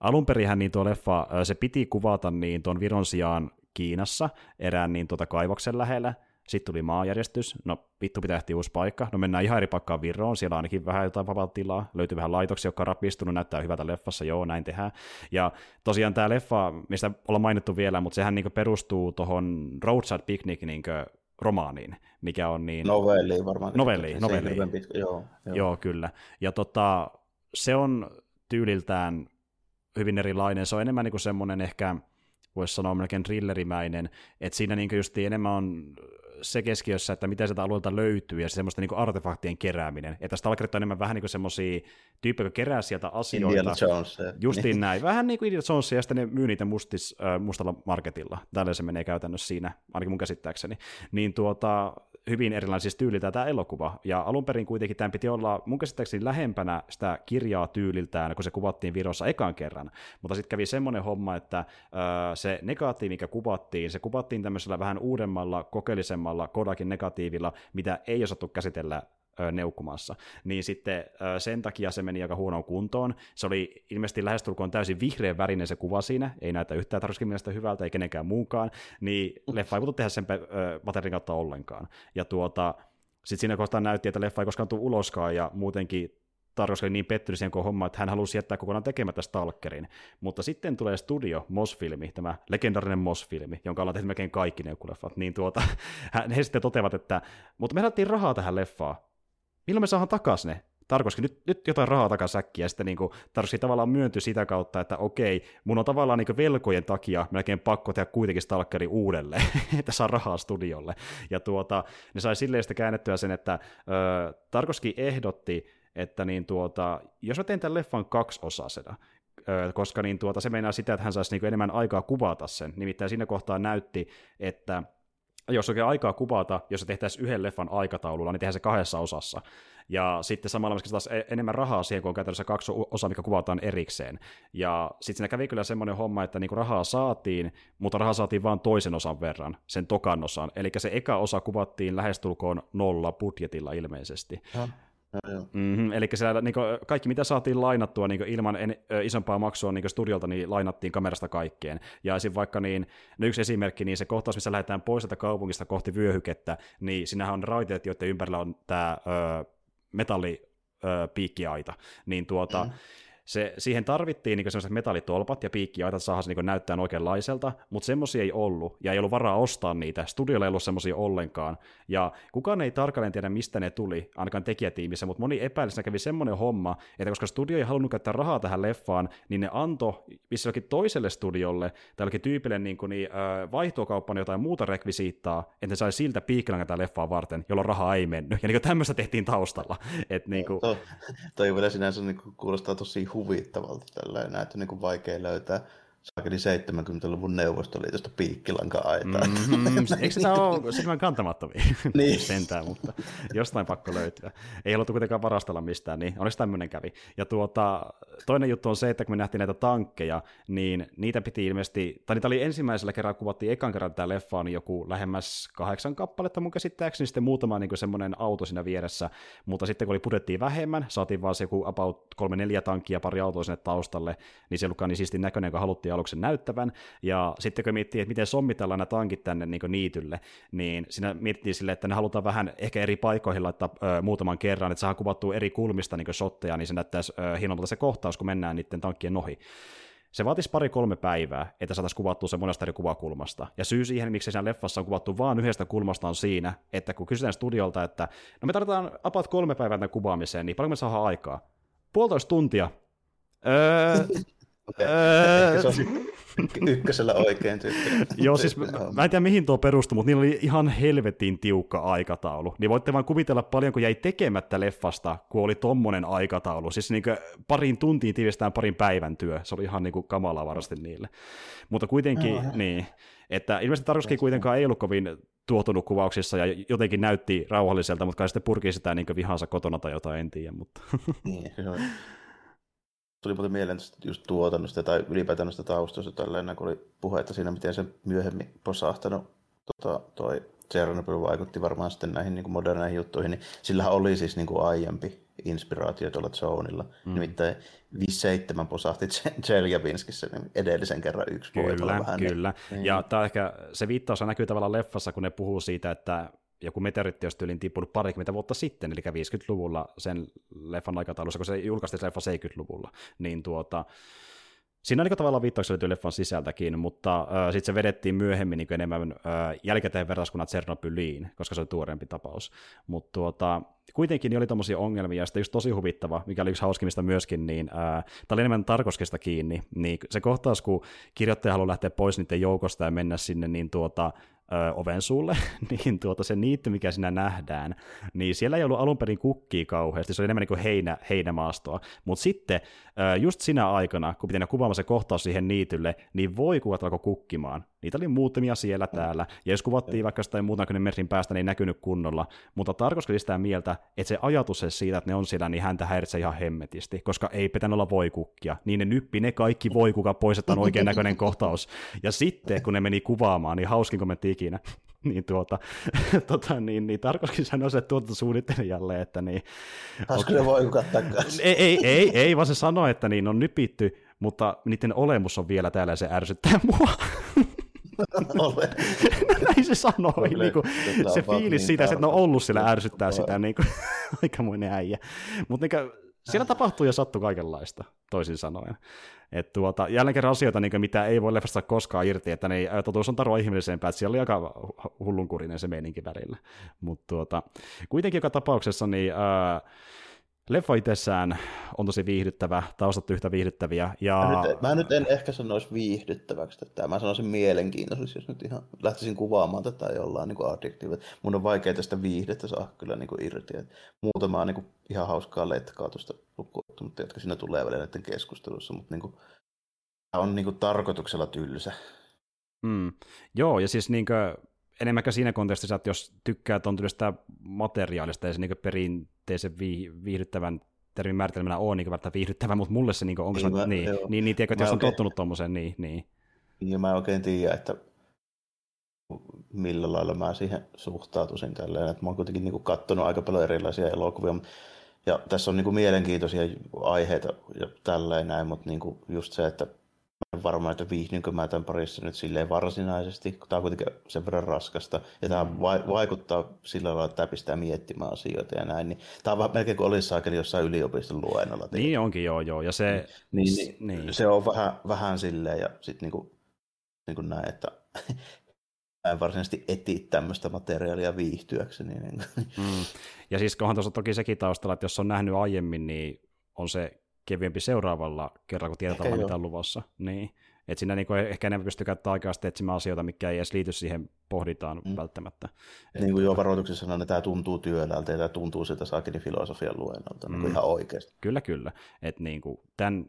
alun perinhän niin tuo leffa, se piti kuvata niin tuon Viron sijaan Kiinassa erään niin tuota kaivoksen lähellä, sitten tuli maajärjestys, no vittu pitää ehtiä uusi paikka, no mennään ihan eri paikkaan Viroon, siellä on ainakin vähän jotain vapaata tilaa, löytyy vähän laitoksia, jotka on rapistunut, näyttää hyvältä leffassa, joo, näin tehdään. Ja tosiaan tämä leffa, mistä ollaan mainittu vielä, mutta sehän niin perustuu tuohon Roadside Picnic niin romaaniin, mikä on niin... Novelli varmaan. Novelli, novelli. Pitkä, joo, joo. joo, kyllä. Ja tota, se on tyyliltään hyvin erilainen. Se on enemmän niin kuin semmoinen ehkä, voisi sanoa melkein thrillerimäinen, että siinä niin just enemmän on se keskiössä, että mitä sieltä alueelta löytyy, ja semmoista niin artefaktien kerääminen. Että Stalkerit on enemmän vähän niin kuin semmoisia tyyppejä, jotka kerää sieltä asioita. Indiana Jones. Justiin niin. näin. Vähän niin kuin Indiana Jones, ja sitten ne myy niitä mustis, äh, mustalla marketilla. Tällä se menee käytännössä siinä, ainakin mun käsittääkseni. Niin tuota, hyvin erilaisista tyyliltä tämä elokuva. Ja alun perin kuitenkin tämän piti olla mun käsittääkseni lähempänä sitä kirjaa tyyliltään, kun se kuvattiin Virossa ekan kerran. Mutta sitten kävi semmoinen homma, että se negatiivi, mikä kuvattiin, se kuvattiin tämmöisellä vähän uudemmalla, kokeellisemmalla Kodakin negatiivilla, mitä ei osattu käsitellä neukkumassa. Niin sitten sen takia se meni aika huonoon kuntoon. Se oli ilmeisesti lähestulkoon täysin vihreän värinen se kuva siinä, ei näytä yhtään tarkastin mielestä hyvältä, ei kenenkään muunkaan, niin leffa ei voitu tehdä sen materiaalin kautta ollenkaan. Ja tuota, sitten siinä kohtaa näytti, että leffa ei koskaan tule uloskaan, ja muutenkin Tarkos oli niin pettynyt siihen homma, että hän halusi jättää kokonaan tekemättä Stalkerin. Mutta sitten tulee studio Moss-filmi, tämä legendarinen Moss-filmi, jonka ollaan tehty melkein kaikki neukkuleffat, niin tuota, he sitten toteavat, että mutta me annettiin rahaa tähän leffaan milloin me saadaan takaisin ne? Tarkoiski nyt, nyt jotain rahaa takasäkkiä, ja sitten niin Tarkoiski tavallaan myöntyi sitä kautta, että okei, mun on tavallaan niin velkojen takia melkein pakko tehdä kuitenkin Stalkeri uudelleen, että saa rahaa studiolle. Ja tuota, ne sai silleen sitä käännettyä sen, että ö, Tarkoski ehdotti, että niin tuota, jos mä teen tämän leffan kaksi osasena, koska niin tuota, se meinaa sitä, että hän saisi niin enemmän aikaa kuvata sen. Nimittäin siinä kohtaa näytti, että jos oikein aikaa kuvata, jos se tehtäisiin yhden leffan aikataululla, niin tehdään se kahdessa osassa. Ja sitten samalla myöskin taas e- enemmän rahaa siihen, kun on käytännössä kaksi osaa, mikä kuvataan erikseen. Ja sitten siinä kävi kyllä semmoinen homma, että niinku rahaa saatiin, mutta rahaa saatiin vain toisen osan verran, sen tokan osan. Eli se eka osa kuvattiin lähestulkoon nolla budjetilla ilmeisesti. Ja. Mm-hmm, eli siellä niin kuin, kaikki, mitä saatiin lainattua niin ilman en, ö, isompaa maksua niin studiolta, niin lainattiin kamerasta kaikkeen. Ja esim. vaikka niin, no yksi esimerkki, niin se kohtaus, missä lähdetään pois tätä kaupungista kohti vyöhykettä, niin siinähän on raiteet, joiden ympärillä on tämä metallipiikkiaita. Niin tuota, mm se, siihen tarvittiin niin sellaiset metallitolpat ja piikkiaitat saada se niin näyttää oikeanlaiselta, mutta semmoisia ei ollut, ja ei ollut varaa ostaa niitä. Studiolla ei ollut semmoisia ollenkaan, ja kukaan ei tarkalleen tiedä, mistä ne tuli, ainakaan tekijätiimissä, mutta moni epäilisi, kävi semmoinen homma, että koska studio ei halunnut käyttää rahaa tähän leffaan, niin ne antoi jokin toiselle studiolle, tai jollekin tyypille niin kuin, niin, vaihtokauppaan jotain muuta rekvisiittaa, että ne sai siltä piikkilangan tätä leffaa varten, jolloin rahaa ei mennyt. Ja niin tämmöistä tehtiin taustalla. Et, niin kuin... to, toi vielä sinänsä niin kuulostaa tosi huvittavalta tällä enää, että niin kuin vaikea löytää saakeli 70-luvun Neuvostoliitosta piikkilanka-aitaa. Mm-hmm. Eikö se ole silmän kantamattomia? niin. Sentään, mutta jostain pakko löytyä. Ei haluttu kuitenkaan varastella mistään, niin onneksi tämmöinen kävi. Ja tuota, toinen juttu on se, että kun me nähtiin näitä tankkeja, niin niitä piti ilmeisesti, tai niitä oli ensimmäisellä kerralla, kuvattiin ekan kerran tämä leffa, niin joku lähemmäs kahdeksan kappaletta mun käsittääkseni, sitten muutama niin semmoinen auto siinä vieressä, mutta sitten kun oli budjettia vähemmän, saatiin vaan se joku about kolme neljä tankkia, pari autoa sinne taustalle, niin se ei ollutkaan niin siisti näköinen, kun haluttiin aluksen näyttävän, ja sitten kun miettii, että miten sommitellaan nämä tankit tänne niin niitylle, niin siinä miettii sille, että ne halutaan vähän ehkä eri paikoihin laittaa ö, muutaman kerran, että saadaan kuvattua eri kulmista niin shotteja, niin se näyttäisi hienommalta se kohtaus, kun mennään niiden tankkien ohi. Se vaatisi pari-kolme päivää, että saataisiin kuvattua se monesta eri kuvakulmasta. Ja syy siihen, miksi siinä leffassa on kuvattu vain yhdestä kulmasta, on siinä, että kun kysytään studiolta, että no me tarvitaan apat kolme päivää tämän kuvaamiseen, niin paljon me saadaan aikaa? Puolitoista tuntia. Öö, Okay. Öö... se on ykkösellä oikein tyyppi. Joo, siis mä, mä en tiedä mihin tuo perustui, mutta niillä oli ihan helvetin tiukka aikataulu. Niin voitte vaan kuvitella paljon, kun jäi tekemättä leffasta, kun oli tommonen aikataulu. Siis niin parin tuntiin tiivistään parin päivän työ. Se oli ihan niin kuin kamalaa varasti niille. Mutta kuitenkin, no, niin, että ilmeisesti Tarkovski kuitenkaan ei ollut kovin tuotunut kuvauksissa ja jotenkin näytti rauhalliselta, mutta kai sitten purki sitä niin vihansa kotona tai jotain, en tiedä. Mutta. Niin, tuli muuten mieleen just tuotannosta tai ylipäätään noista taustoista tälleen, kun oli puhetta siinä, miten se myöhemmin posahtanut tota, toi Chernobyl vaikutti varmaan sitten näihin niin kuin moderneihin juttuihin, niin sillähän oli siis niin kuin aiempi inspiraatio tuolla Zonilla. Mm. Nimittäin 5-7 posahti Tseljabinskissä niin edellisen kerran yksi Kyllä, vähän. kyllä. Niin. Ja tämä ehkä, se viittaus näkyy tavallaan leffassa, kun ne puhuu siitä, että joku meteoritti olisi tyyliin tippunut parikymmentä vuotta sitten, eli 50-luvulla sen leffan aikataulussa, kun se julkaistiin se leffa 70-luvulla, niin tuota, Siinä on niin tavallaan viittauksia löytyy leffan sisältäkin, mutta äh, sitten se vedettiin myöhemmin niin enemmän äh, jälkikäteen verrattuna Tsernobyliin, koska se oli tuoreempi tapaus. Mutta tuota, kuitenkin niin oli tommosia ongelmia, ja sitten just tosi huvittava, mikä oli yksi hauskimmista myöskin, niin äh, tämä oli enemmän Tarkoskesta kiinni, niin se kohtaus, kun kirjoittaja haluaa lähteä pois niiden joukosta ja mennä sinne, niin tuota, ö, oven sulle, niin tuota se niitty, mikä siinä nähdään, niin siellä ei ollut alun perin kukkia kauheasti, se oli enemmän niin kuin heinä, heinämaastoa, mutta sitten ö, just sinä aikana, kun pitää kuvaamaan se kohtaus siihen niitylle, niin voi kuvat alkoi kukkimaan, Niitä oli muutamia siellä täällä, ja jos kuvattiin vaikka sitä muutaman metrin päästä, niin ei näkynyt kunnolla, mutta tarkoitus sitä mieltä, että se ajatus se siitä, että ne on siellä, niin häntä häiritsee ihan hemmetisti, koska ei pitänyt olla voikukkia, niin ne nyppi ne kaikki voikuka pois, että on oikein näköinen kohtaus. Ja sitten, kun ne meni kuvaamaan, niin hauskin kommentti ikinä, niin tuota, tota, niin, niin tarkoituskin sanoi se tuotantosuunnittelijalle, että niin... Olisiko okay. ne voikukat takaisin? Ei, ei, ei, ei, vaan se sanoi, että niin on nypitty, mutta niiden olemus on vielä täällä ja se ärsyttää mua. Ole. Näin se sanoi. niin kuin, se fiilis niin siitä, että ne on ollut siellä ärsyttää sitä. Niin kuin, aikamoinen äijä. Mutta niin siellä tapahtuu ja sattuu kaikenlaista, toisin sanoen. Et tuota, jälleen kerran asioita, niin kuin, mitä ei voi leffasta koskaan irti, että niin, totuus on tarua ihmeellisempää, että siellä oli aika hullunkurinen se meininki välillä. Mutta tuota, kuitenkin joka tapauksessa niin, ää, Leffa itsessään on tosi viihdyttävä, taustat yhtä viihdyttäviä. Ja... Mä, nyt, mä nyt en ehkä sanoisi viihdyttäväksi tätä, mä sanoisin mielenkiintoisesti, jos nyt ihan lähtisin kuvaamaan tätä jollain niin adjektiivilla. Mun on vaikea tästä viihdettä saa kyllä niin kuin irti. Et muutamaa niin kuin ihan hauskaa letkaa tuosta mutta jotka siinä tulee välillä näiden keskustelussa, mutta niin kuin, on niin kuin tarkoituksella tylsä. Mm. Joo, ja siis niin kuin, enemmänkä siinä kontekstissa, että jos tykkää tuon materiaalista ja se niin perinteisen viihdyttävän termin määritelmänä on niin välttämättä viihdyttävä, mutta mulle se niin onko niin, se, mä, niin, niin, niin, niin tiedätkö, että jos on tottunut tuommoiseen, niin, niin. Ja mä oikein tiedä, että millä lailla mä siihen suhtautuisin tälleen, että mä oon kuitenkin niin katsonut aika paljon erilaisia elokuvia, ja tässä on niin kuin mielenkiintoisia aiheita ja tälleen näin, mutta niin kuin just se, että en varma, että viihdynkö mä tämän parissa nyt silleen varsinaisesti, kun tämä on kuitenkin sen verran raskasta, ja tämä va- vaikuttaa sillä lailla, että tämä pistää miettimään asioita ja näin, niin tämä on melkein kuin olisi saakeli jossain yliopiston luennolla. Niin onkin, joo, joo, ja se... Niin, niin, niin. se on vähän, vähän silleen, ja sitten niin kuin, niin kuin näin, että mä en varsinaisesti eti tämmöistä materiaalia viihtyäkseni. Niin mm. Ja siis onhan tuossa toki sekin taustalla, että jos on nähnyt aiemmin, niin on se kevyempi seuraavalla kerralla, kun tiedetään, mitä on luvassa. Niin. että siinä niin ehkä enemmän pystyy käyttämään aikaa etsimään asioita, mikä ei edes liity siihen pohditaan mm. välttämättä. Niin kuin jo varoituksessa sanoin, että tämä tuntuu työlältä ja tämä tuntuu siltä saakin filosofian luennolta niin mm. ihan oikeasti. Kyllä, kyllä. Että niin kuin, tämän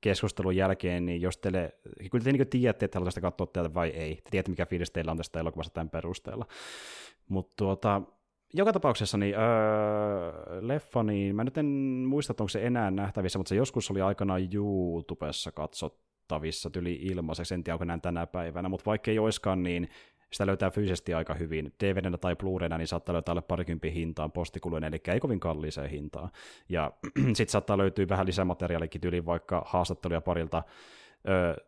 keskustelun jälkeen, niin jos teille, kyllä te niin tiedätte, että haluaisitte katsoa täältä vai ei, te tiedätte, mikä fiilis teillä on tästä elokuvasta tämän perusteella. Mutta tuota, joka tapauksessa niin, öö, leffa, niin mä nyt en muista, onko se enää nähtävissä, mutta se joskus oli aikanaan YouTubessa katsottavissa tyli ilmaiseksi, en tiedä onko näin tänä päivänä, mutta vaikka ei oiskaan, niin sitä löytää fyysisesti aika hyvin. dvd tai Blu-rayna, niin saattaa löytää alle parikympin hintaan postikulujen, eli ei kovin kalliiseen hintaan. Ja sitten saattaa löytyä vähän lisämateriaalikin tyyliin vaikka haastatteluja parilta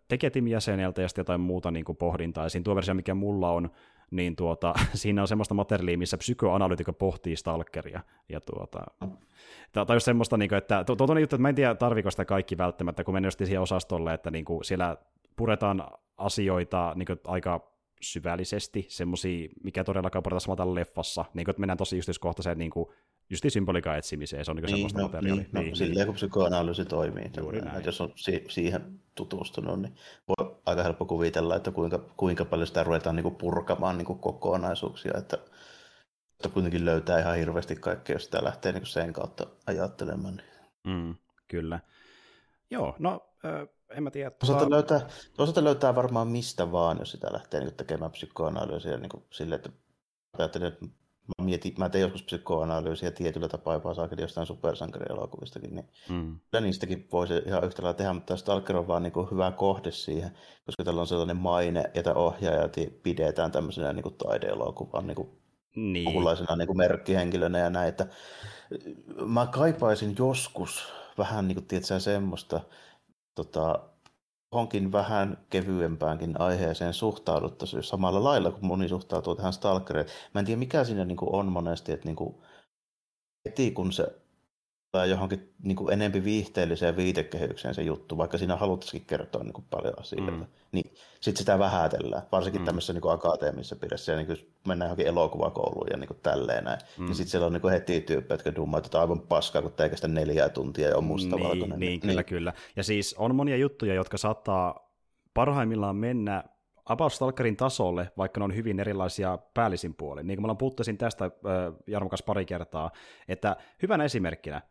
tekijätimin jäseneltä ja sitten jotain muuta niin kuin pohdintaa. Ja siinä tuo versio, mikä mulla on, niin tuota, siinä on semmoista materiaalia, missä psykoanalyytikko pohtii stalkeria. Ja tuota, Tämä on just semmoista, niin kuin, että tuo, tuo juttu, että mä en tiedä tarviko sitä kaikki välttämättä, kun mennään siihen osastolle, että niin kuin siellä puretaan asioita niin kuin aika syvällisesti, semmoisia, mikä todellakaan pureta samalla leffassa, niin kuin, että mennään tosi yksityiskohtaiseen niin kuin, just symboliikan etsimiseen, se on niin, niin semmoista no, materiaalia. Niin, no, niin, silleen niin. kun psykoanalyysi toimii. Juuri näin. Jos on si- siihen tutustunut, niin voi aika helppo kuvitella, että kuinka, kuinka paljon sitä ruvetaan niin kuin purkamaan niin kuin kokonaisuuksia, että, että kuitenkin löytää ihan hirveästi kaikkea, jos sitä lähtee niin kuin sen kautta ajattelemaan. Niin. Mm, kyllä. Joo, no äh, en mä tiedä. Tuota... Löytää, toisaalta löytää varmaan mistä vaan, jos sitä lähtee niin tekemään psykoanalyysiä niin kuin sille, että ajattelin, että mä, mietin, mä tein joskus psykoanalyysiä tietyllä tapaa jopa saakin jostain supersankarielokuvistakin, niin mm. kyllä niistäkin voisi ihan yhtä lailla tehdä, mutta Stalker on vaan niin kuin hyvä kohde siihen, koska tällä on sellainen maine, jota ohjaajat pidetään tämmöisenä niin kuin taideelokuvan niin kuin niin. niin kuin merkkihenkilönä ja näin, että mä kaipaisin joskus vähän niin kuin, tiedätkö, semmoista tota, johonkin vähän kevyempäänkin aiheeseen suhtauduttaisiin samalla lailla kuin moni suhtautuu tähän Stalkeriin. Mä en tiedä mikä siinä niin kuin on monesti, että niin kuin heti kun se johonkin niin kuin enempi viihteelliseen viitekehykseen se juttu, vaikka siinä haluttaisikin kertoa niin kuin paljon asioita, mm. niin sitten sitä vähätellään, varsinkin mm. tämmöisessä niin kuin akateemisessa piirissä, ja niin kuin mennään johonkin elokuvakouluun ja niin kuin tälleen näin, mm. niin sitten siellä on niin kuin heti tyyppejä, jotka dummaa, että aivan paskaa, kun teikä neljää tuntia ja on mustavalkoinen. Niin, niin, kyllä, niin. kyllä. Ja siis on monia juttuja, jotka saattaa parhaimmillaan mennä About Stalkerin tasolle, vaikka ne on hyvin erilaisia päällisin puolin. Niin kuin me ollaan tästä Jarmo pari kertaa, että hyvänä esimerkkinä,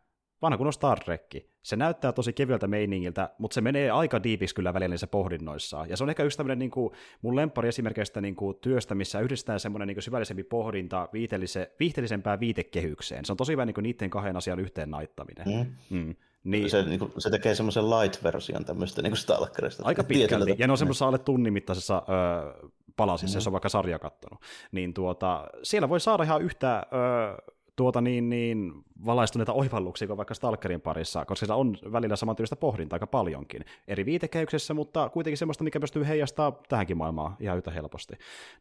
vanha kun on Star Trek. Se näyttää tosi kevyeltä meiningiltä, mutta se menee aika diipiksi kyllä välillä niissä pohdinnoissaan. Ja se on ehkä yksi tämmöinen niin kuin, mun lempari esimerkiksi niin kuin, työstä, missä yhdistetään semmoinen niin kuin, syvällisempi pohdinta viihteellise, viihteellisempään viitekehykseen. Se on tosi hyvä niin kuin, niiden kahden asian yhteen naittaminen. Mm. Mm. Niin, se, niin kuin, se tekee semmoisen light-version tämmöistä niin Stalkerista. Aika pitkälti, ja ne on semmoisessa alle tunnin mittaisessa öö, palasissa, mm. jos on vaikka sarja kattonut. Niin tuota, siellä voi saada ihan yhtä öö, tuota niin, niin valaistuneita oivalluksia kuin vaikka Stalkerin parissa, koska se on välillä samantyyppistä pohdintaa aika paljonkin. Eri viitekehyksessä, mutta kuitenkin semmoista, mikä pystyy heijastaa tähänkin maailmaan ihan yhtä helposti.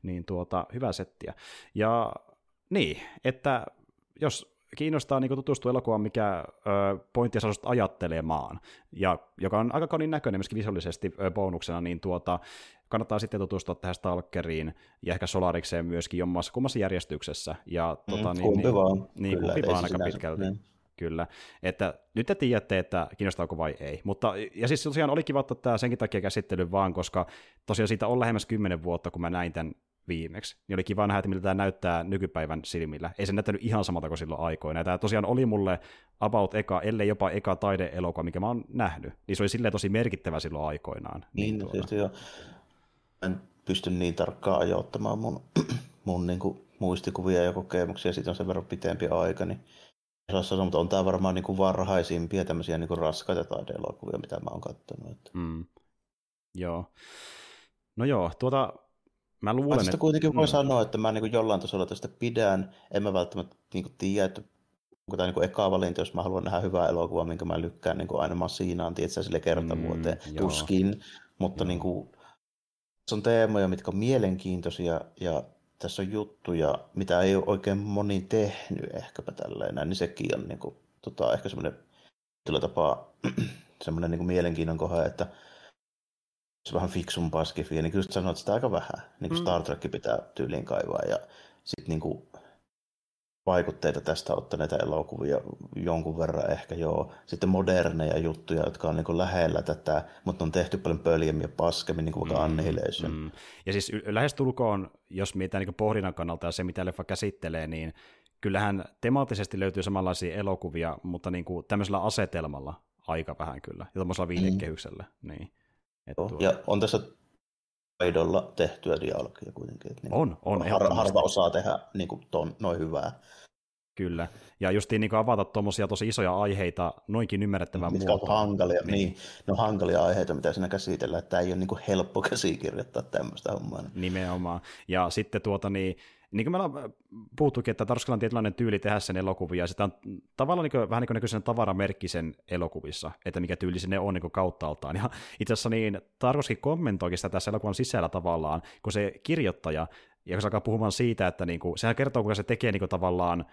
Niin tuota, hyvä settiä. Ja niin, että jos kiinnostaa niin tutustua elokuvaan, mikä pointtia saa ajattelemaan, ja joka on aika kaunin näköinen myöskin visuaalisesti bonuksena, niin tuota, kannattaa sitten tutustua tähän Stalkeriin ja ehkä Solarikseen myöskin jommassa kummassa järjestyksessä. Ja, mm, tota, niin, kumpi niin, vaan. Niin, Kyllä, kumpi vaan aika pitkälti. Niin. Kyllä, että nyt te tiedätte, että kiinnostaako vai ei. Mutta, ja siis tosiaan oli kiva ottaa tämä senkin takia käsittely vaan, koska tosiaan siitä on lähemmäs kymmenen vuotta, kun mä näin tämän viimeksi. Niin oli kiva nähdä, että miltä tämä näyttää nykypäivän silmillä. Ei se näyttänyt ihan samalta kuin silloin aikoina. Tämä tosiaan oli mulle about eka, ellei jopa eka taideelokuva, mikä mä oon nähnyt. Niin se oli silleen tosi merkittävä silloin aikoinaan. Niin, niin tuota. joo en pysty niin tarkkaan ajoittamaan mun, mun niin kuin muistikuvia ja kokemuksia, siitä on sen verran pitempi aika, niin sanoa, mutta on tämä varmaan niin kuin varhaisimpia tämmöisiä niin kuin raskaita taideelokuvia, mitä mä oon katsonut. Että. Mm. Joo. No joo, tuota, mä luulen, Tästä että... kuitenkin voi mm. sanoa, että mä niin kuin jollain tasolla tästä pidän. En mä välttämättä niin kuin tiedä, että onko tämä niin eka valinta, jos mä haluan nähdä hyvää elokuvaa, minkä mä lykkään niin kuin aina masinaan, tietysti sille kertavuoteen, mm, tuskin. Mutta niin kuin, tässä on teemoja, mitkä on mielenkiintoisia ja tässä on juttuja, mitä ei ole oikein moni tehnyt ehkäpä tälleen, niin sekin on niin kuin, tota, ehkä semmoinen tietyllä tapaa semmoinen niin mielenkiinnon kohde, että se vähän fiksumpaa skifiä, niin kyllä sanoit sitä aika vähän. Niin kuin mm. Star Trek pitää tyyliin kaivaa ja sitten niin kuin, vaikutteita tästä ottaneita elokuvia jonkun verran ehkä joo. Sitten moderneja juttuja, jotka on niin lähellä tätä, mutta on tehty paljon pöljemmin ja paskemmin, niin kuin mm, Annihilation. Mm. Ja siis lähestulkoon, jos mietitään niin pohdinnan kannalta ja se, mitä leffa käsittelee, niin kyllähän temaattisesti löytyy samanlaisia elokuvia, mutta niin kuin tämmöisellä asetelmalla aika vähän kyllä, ja tuommoisella mm. viitekehyksellä. Mm. Niin. tuo... Ja on tässä taidolla tehtyä dialogia kuitenkin. Että niin on, on. Har, harva osaa tehdä niin kuin ton, noin hyvää. Kyllä. Ja justiin niin avata tuommoisia tosi isoja aiheita noinkin ymmärrettävän Mitkä muotoon. hankalia, niin. niin. No hankalia aiheita, mitä siinä käsitellään, että tämä ei ole niin kuin helppo käsikirjoittaa tämmöistä hommaa. Nimenomaan. Ja sitten tuota niin, niin kuin me ollaan puhuttukin, että Tarskalla on tietynlainen tyyli tehdä sen elokuvia, ja sitä on tavallaan niin kuin, vähän niin kuin tavaramerkki sen elokuvissa, että mikä tyyli ne on niin kauttaaltaan. Ja itse asiassa niin Tarkoskin kommentoikin sitä tässä elokuvan sisällä tavallaan, kun se kirjoittaja, ja kun se alkaa puhumaan siitä, että niin kuin, sehän kertoo, kuinka se tekee niin kuin, tavallaan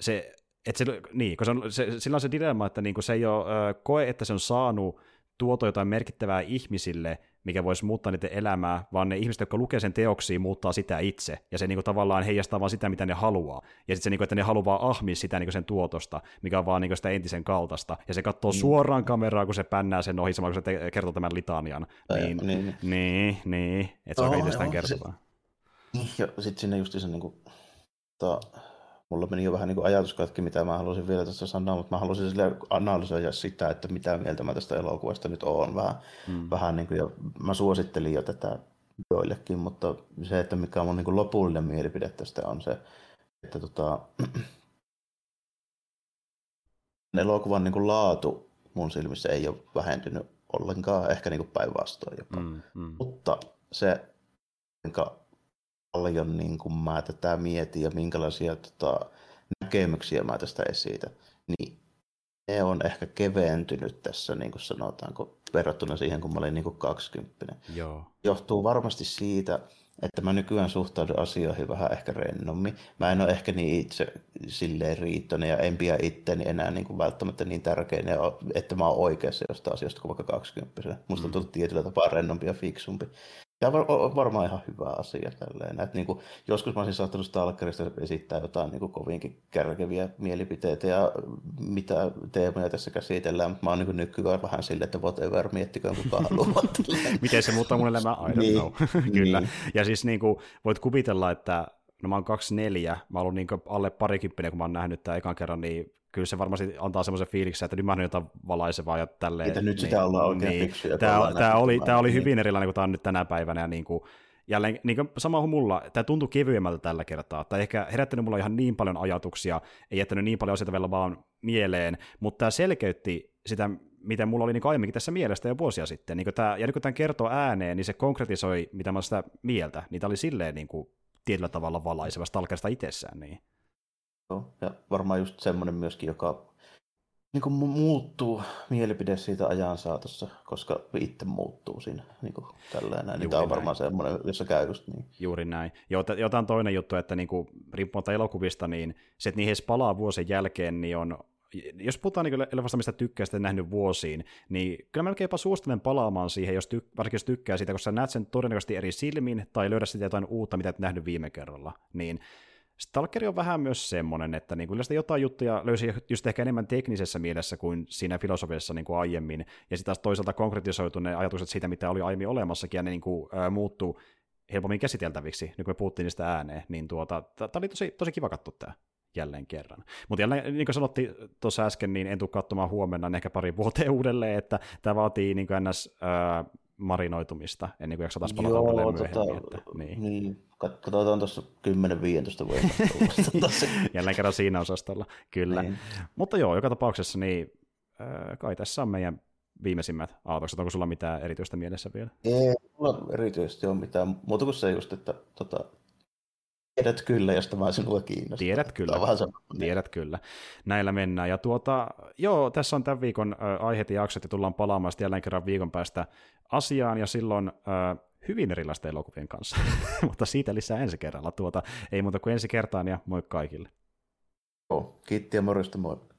se, että se, niin, kun se on, se, sillä on se dilemma, että niin kuin se ei ole, koe, että se on saanut tuoto jotain merkittävää ihmisille, mikä voisi muuttaa niiden elämää, vaan ne ihmiset, jotka lukee sen teoksia, muuttaa sitä itse, ja se niinku tavallaan heijastaa vaan sitä, mitä ne haluaa. Ja sitten se, niinku, että ne haluaa ahmia sitä niinku sen tuotosta, mikä on vaan niinku sitä entisen kaltaista, ja se katsoo mm. suoraan kameraa, kun se pännää sen ohi, samalla kun se te- kertoo tämän litanian. Niin, niin, niin, niin, että se on itsestään kertovaa. Niin, ja sitten sinne just se niinku, ta, mulla meni jo vähän niin kuin ajatuskatki, mitä mä haluaisin vielä tässä sanoa, mutta mä haluaisin sille analysoida sitä, että mitä mieltä mä tästä elokuvasta nyt oon vähän, mm. vähän niin kuin, ja mä suosittelin jo tätä joillekin, mutta se, että mikä on mun niin kuin lopullinen mielipide tästä on se, että tota, elokuvan niin kuin laatu mun silmissä ei ole vähentynyt ollenkaan, ehkä niin päinvastoin jopa. Mm, mm. Mutta se, paljon niin kuin mä tätä mietin ja minkälaisia tota, näkemyksiä mä tästä esitän, niin ne on ehkä keventynyt tässä, niin kuin sanotaanko, verrattuna siihen, kun mä olin niin kuin 20. Joo. Johtuu varmasti siitä, että mä nykyään suhtaudun asioihin vähän ehkä rennommin. Mä en ole ehkä niin itse silleen riittoinen ja en pidä itteni enää niin kuin välttämättä niin tärkeänä, että mä oon oikeassa jostain asiasta kuin vaikka 20. Musta on tullut tietyllä tapaa rennompi ja fiksumpi. Tämä on varmaan ihan hyvä asia. Tälleen. Että niin kuin, joskus mä olisin saattanut Stalkerista esittää jotain niin kuin kovinkin kärkeviä mielipiteitä ja mitä teemoja tässä käsitellään, mutta mä oon niin nykyään vähän silleen, että whatever, miettikö kuka haluaa. Miten se muuttaa mun elämää? I don't niin, know. Kyllä. Niin. Ja siis niin kuin, voit kuvitella, että no mä oon 24, mä oon niin alle parikymppinen, kun mä oon nähnyt tämän ekan kerran, niin kyllä se varmasti antaa semmoisen fiiliksen, että nyt mä jotain valaisevaa ja tälleen. Että nyt niin, sitä ollaan oikein niin, fiksuja. Tämä, tämä, oli, tämä oli hyvin erilainen kuin tämä on nyt tänä päivänä. Ja niin kuin, jälleen niin kuin sama kuin mulla, tämä tuntui kevyemmältä tällä kertaa. Tai ehkä herättänyt mulla ihan niin paljon ajatuksia, ei jättänyt niin paljon asioita vielä vaan mieleen, mutta tämä selkeytti sitä, miten mulla oli niin aiemminkin tässä mielestä jo vuosia sitten. Niin tämä, ja nyt kun tämän kertoo ääneen, niin se konkretisoi, mitä mä sitä mieltä. Niitä oli silleen niin kuin, tietyllä tavalla valaiseva Stalkerista itsessään. Niin. Joo, ja varmaan just semmoinen myöskin, joka niin kuin muuttuu mielipide siitä ajan saatossa, koska itse muuttuu siinä niin kuin tälleen näin. Niin tämä on varmaan näin. semmoinen, jossa käy just niin. Juuri näin. Jotain toinen juttu, että niin kuin, riippumatta elokuvista, niin se, että niihin palaa vuosien jälkeen, niin on jos puhutaan niin elokuvasta, mistä tykkää sitä nähnyt vuosiin, niin kyllä melkein jopa suosittelen palaamaan siihen, jos tyk- varsinkin jos tykkää siitä, koska sä näet sen todennäköisesti eri silmin, tai löydät sitä jotain uutta, mitä et nähnyt viime kerralla, niin Stalkeri on vähän myös semmoinen, että niin sitä jotain juttuja löysi just ehkä enemmän teknisessä mielessä kuin siinä filosofiassa niin kuin aiemmin, ja sitten taas toisaalta konkretisoitu ne ajatukset siitä, mitä oli aiemmin olemassakin, ja ne niin kuin, ää, muuttuu helpommin käsiteltäviksi, niin kuin me puhuttiin niistä ääneen, niin tuota, tämä oli tosi, tosi kiva katsoa tämä jälleen kerran. Mutta jälleen, niin kuin sanottiin tuossa äsken, niin en tule katsomaan huomenna niin ehkä pari vuoteen uudelleen, että tämä vaatii niin kuin ns, ää, marinoitumista ennen kuin jaksaa taas palata uudelleen myöhemmin. Tota, että, niin. niin. Katsotaan tuossa 10-15 vuotta. Jälleen kerran siinä osastolla, kyllä. Niin. Mutta joo, joka tapauksessa niin äh, kai tässä on meidän viimeisimmät aatokset. Onko sulla mitään erityistä mielessä vielä? Ei, mulla erityisesti ole mitään. Muuta kuin se just, että tota, Tiedät kyllä, jos tämä sinua kiinnostaa. Tiedät kyllä, tiedät kyllä. Näillä mennään. Ja tuota, joo, tässä on tämän viikon äh, aiheet ja jaksot, ja tullaan palaamaan jälleen kerran viikon päästä asiaan, ja silloin äh, hyvin erilaisten elokuvien kanssa. Mutta siitä lisää ensi kerralla. Tuota, ei muuta kuin ensi kertaan, ja moi kaikille. Joo, kiitti ja morjesta, moi.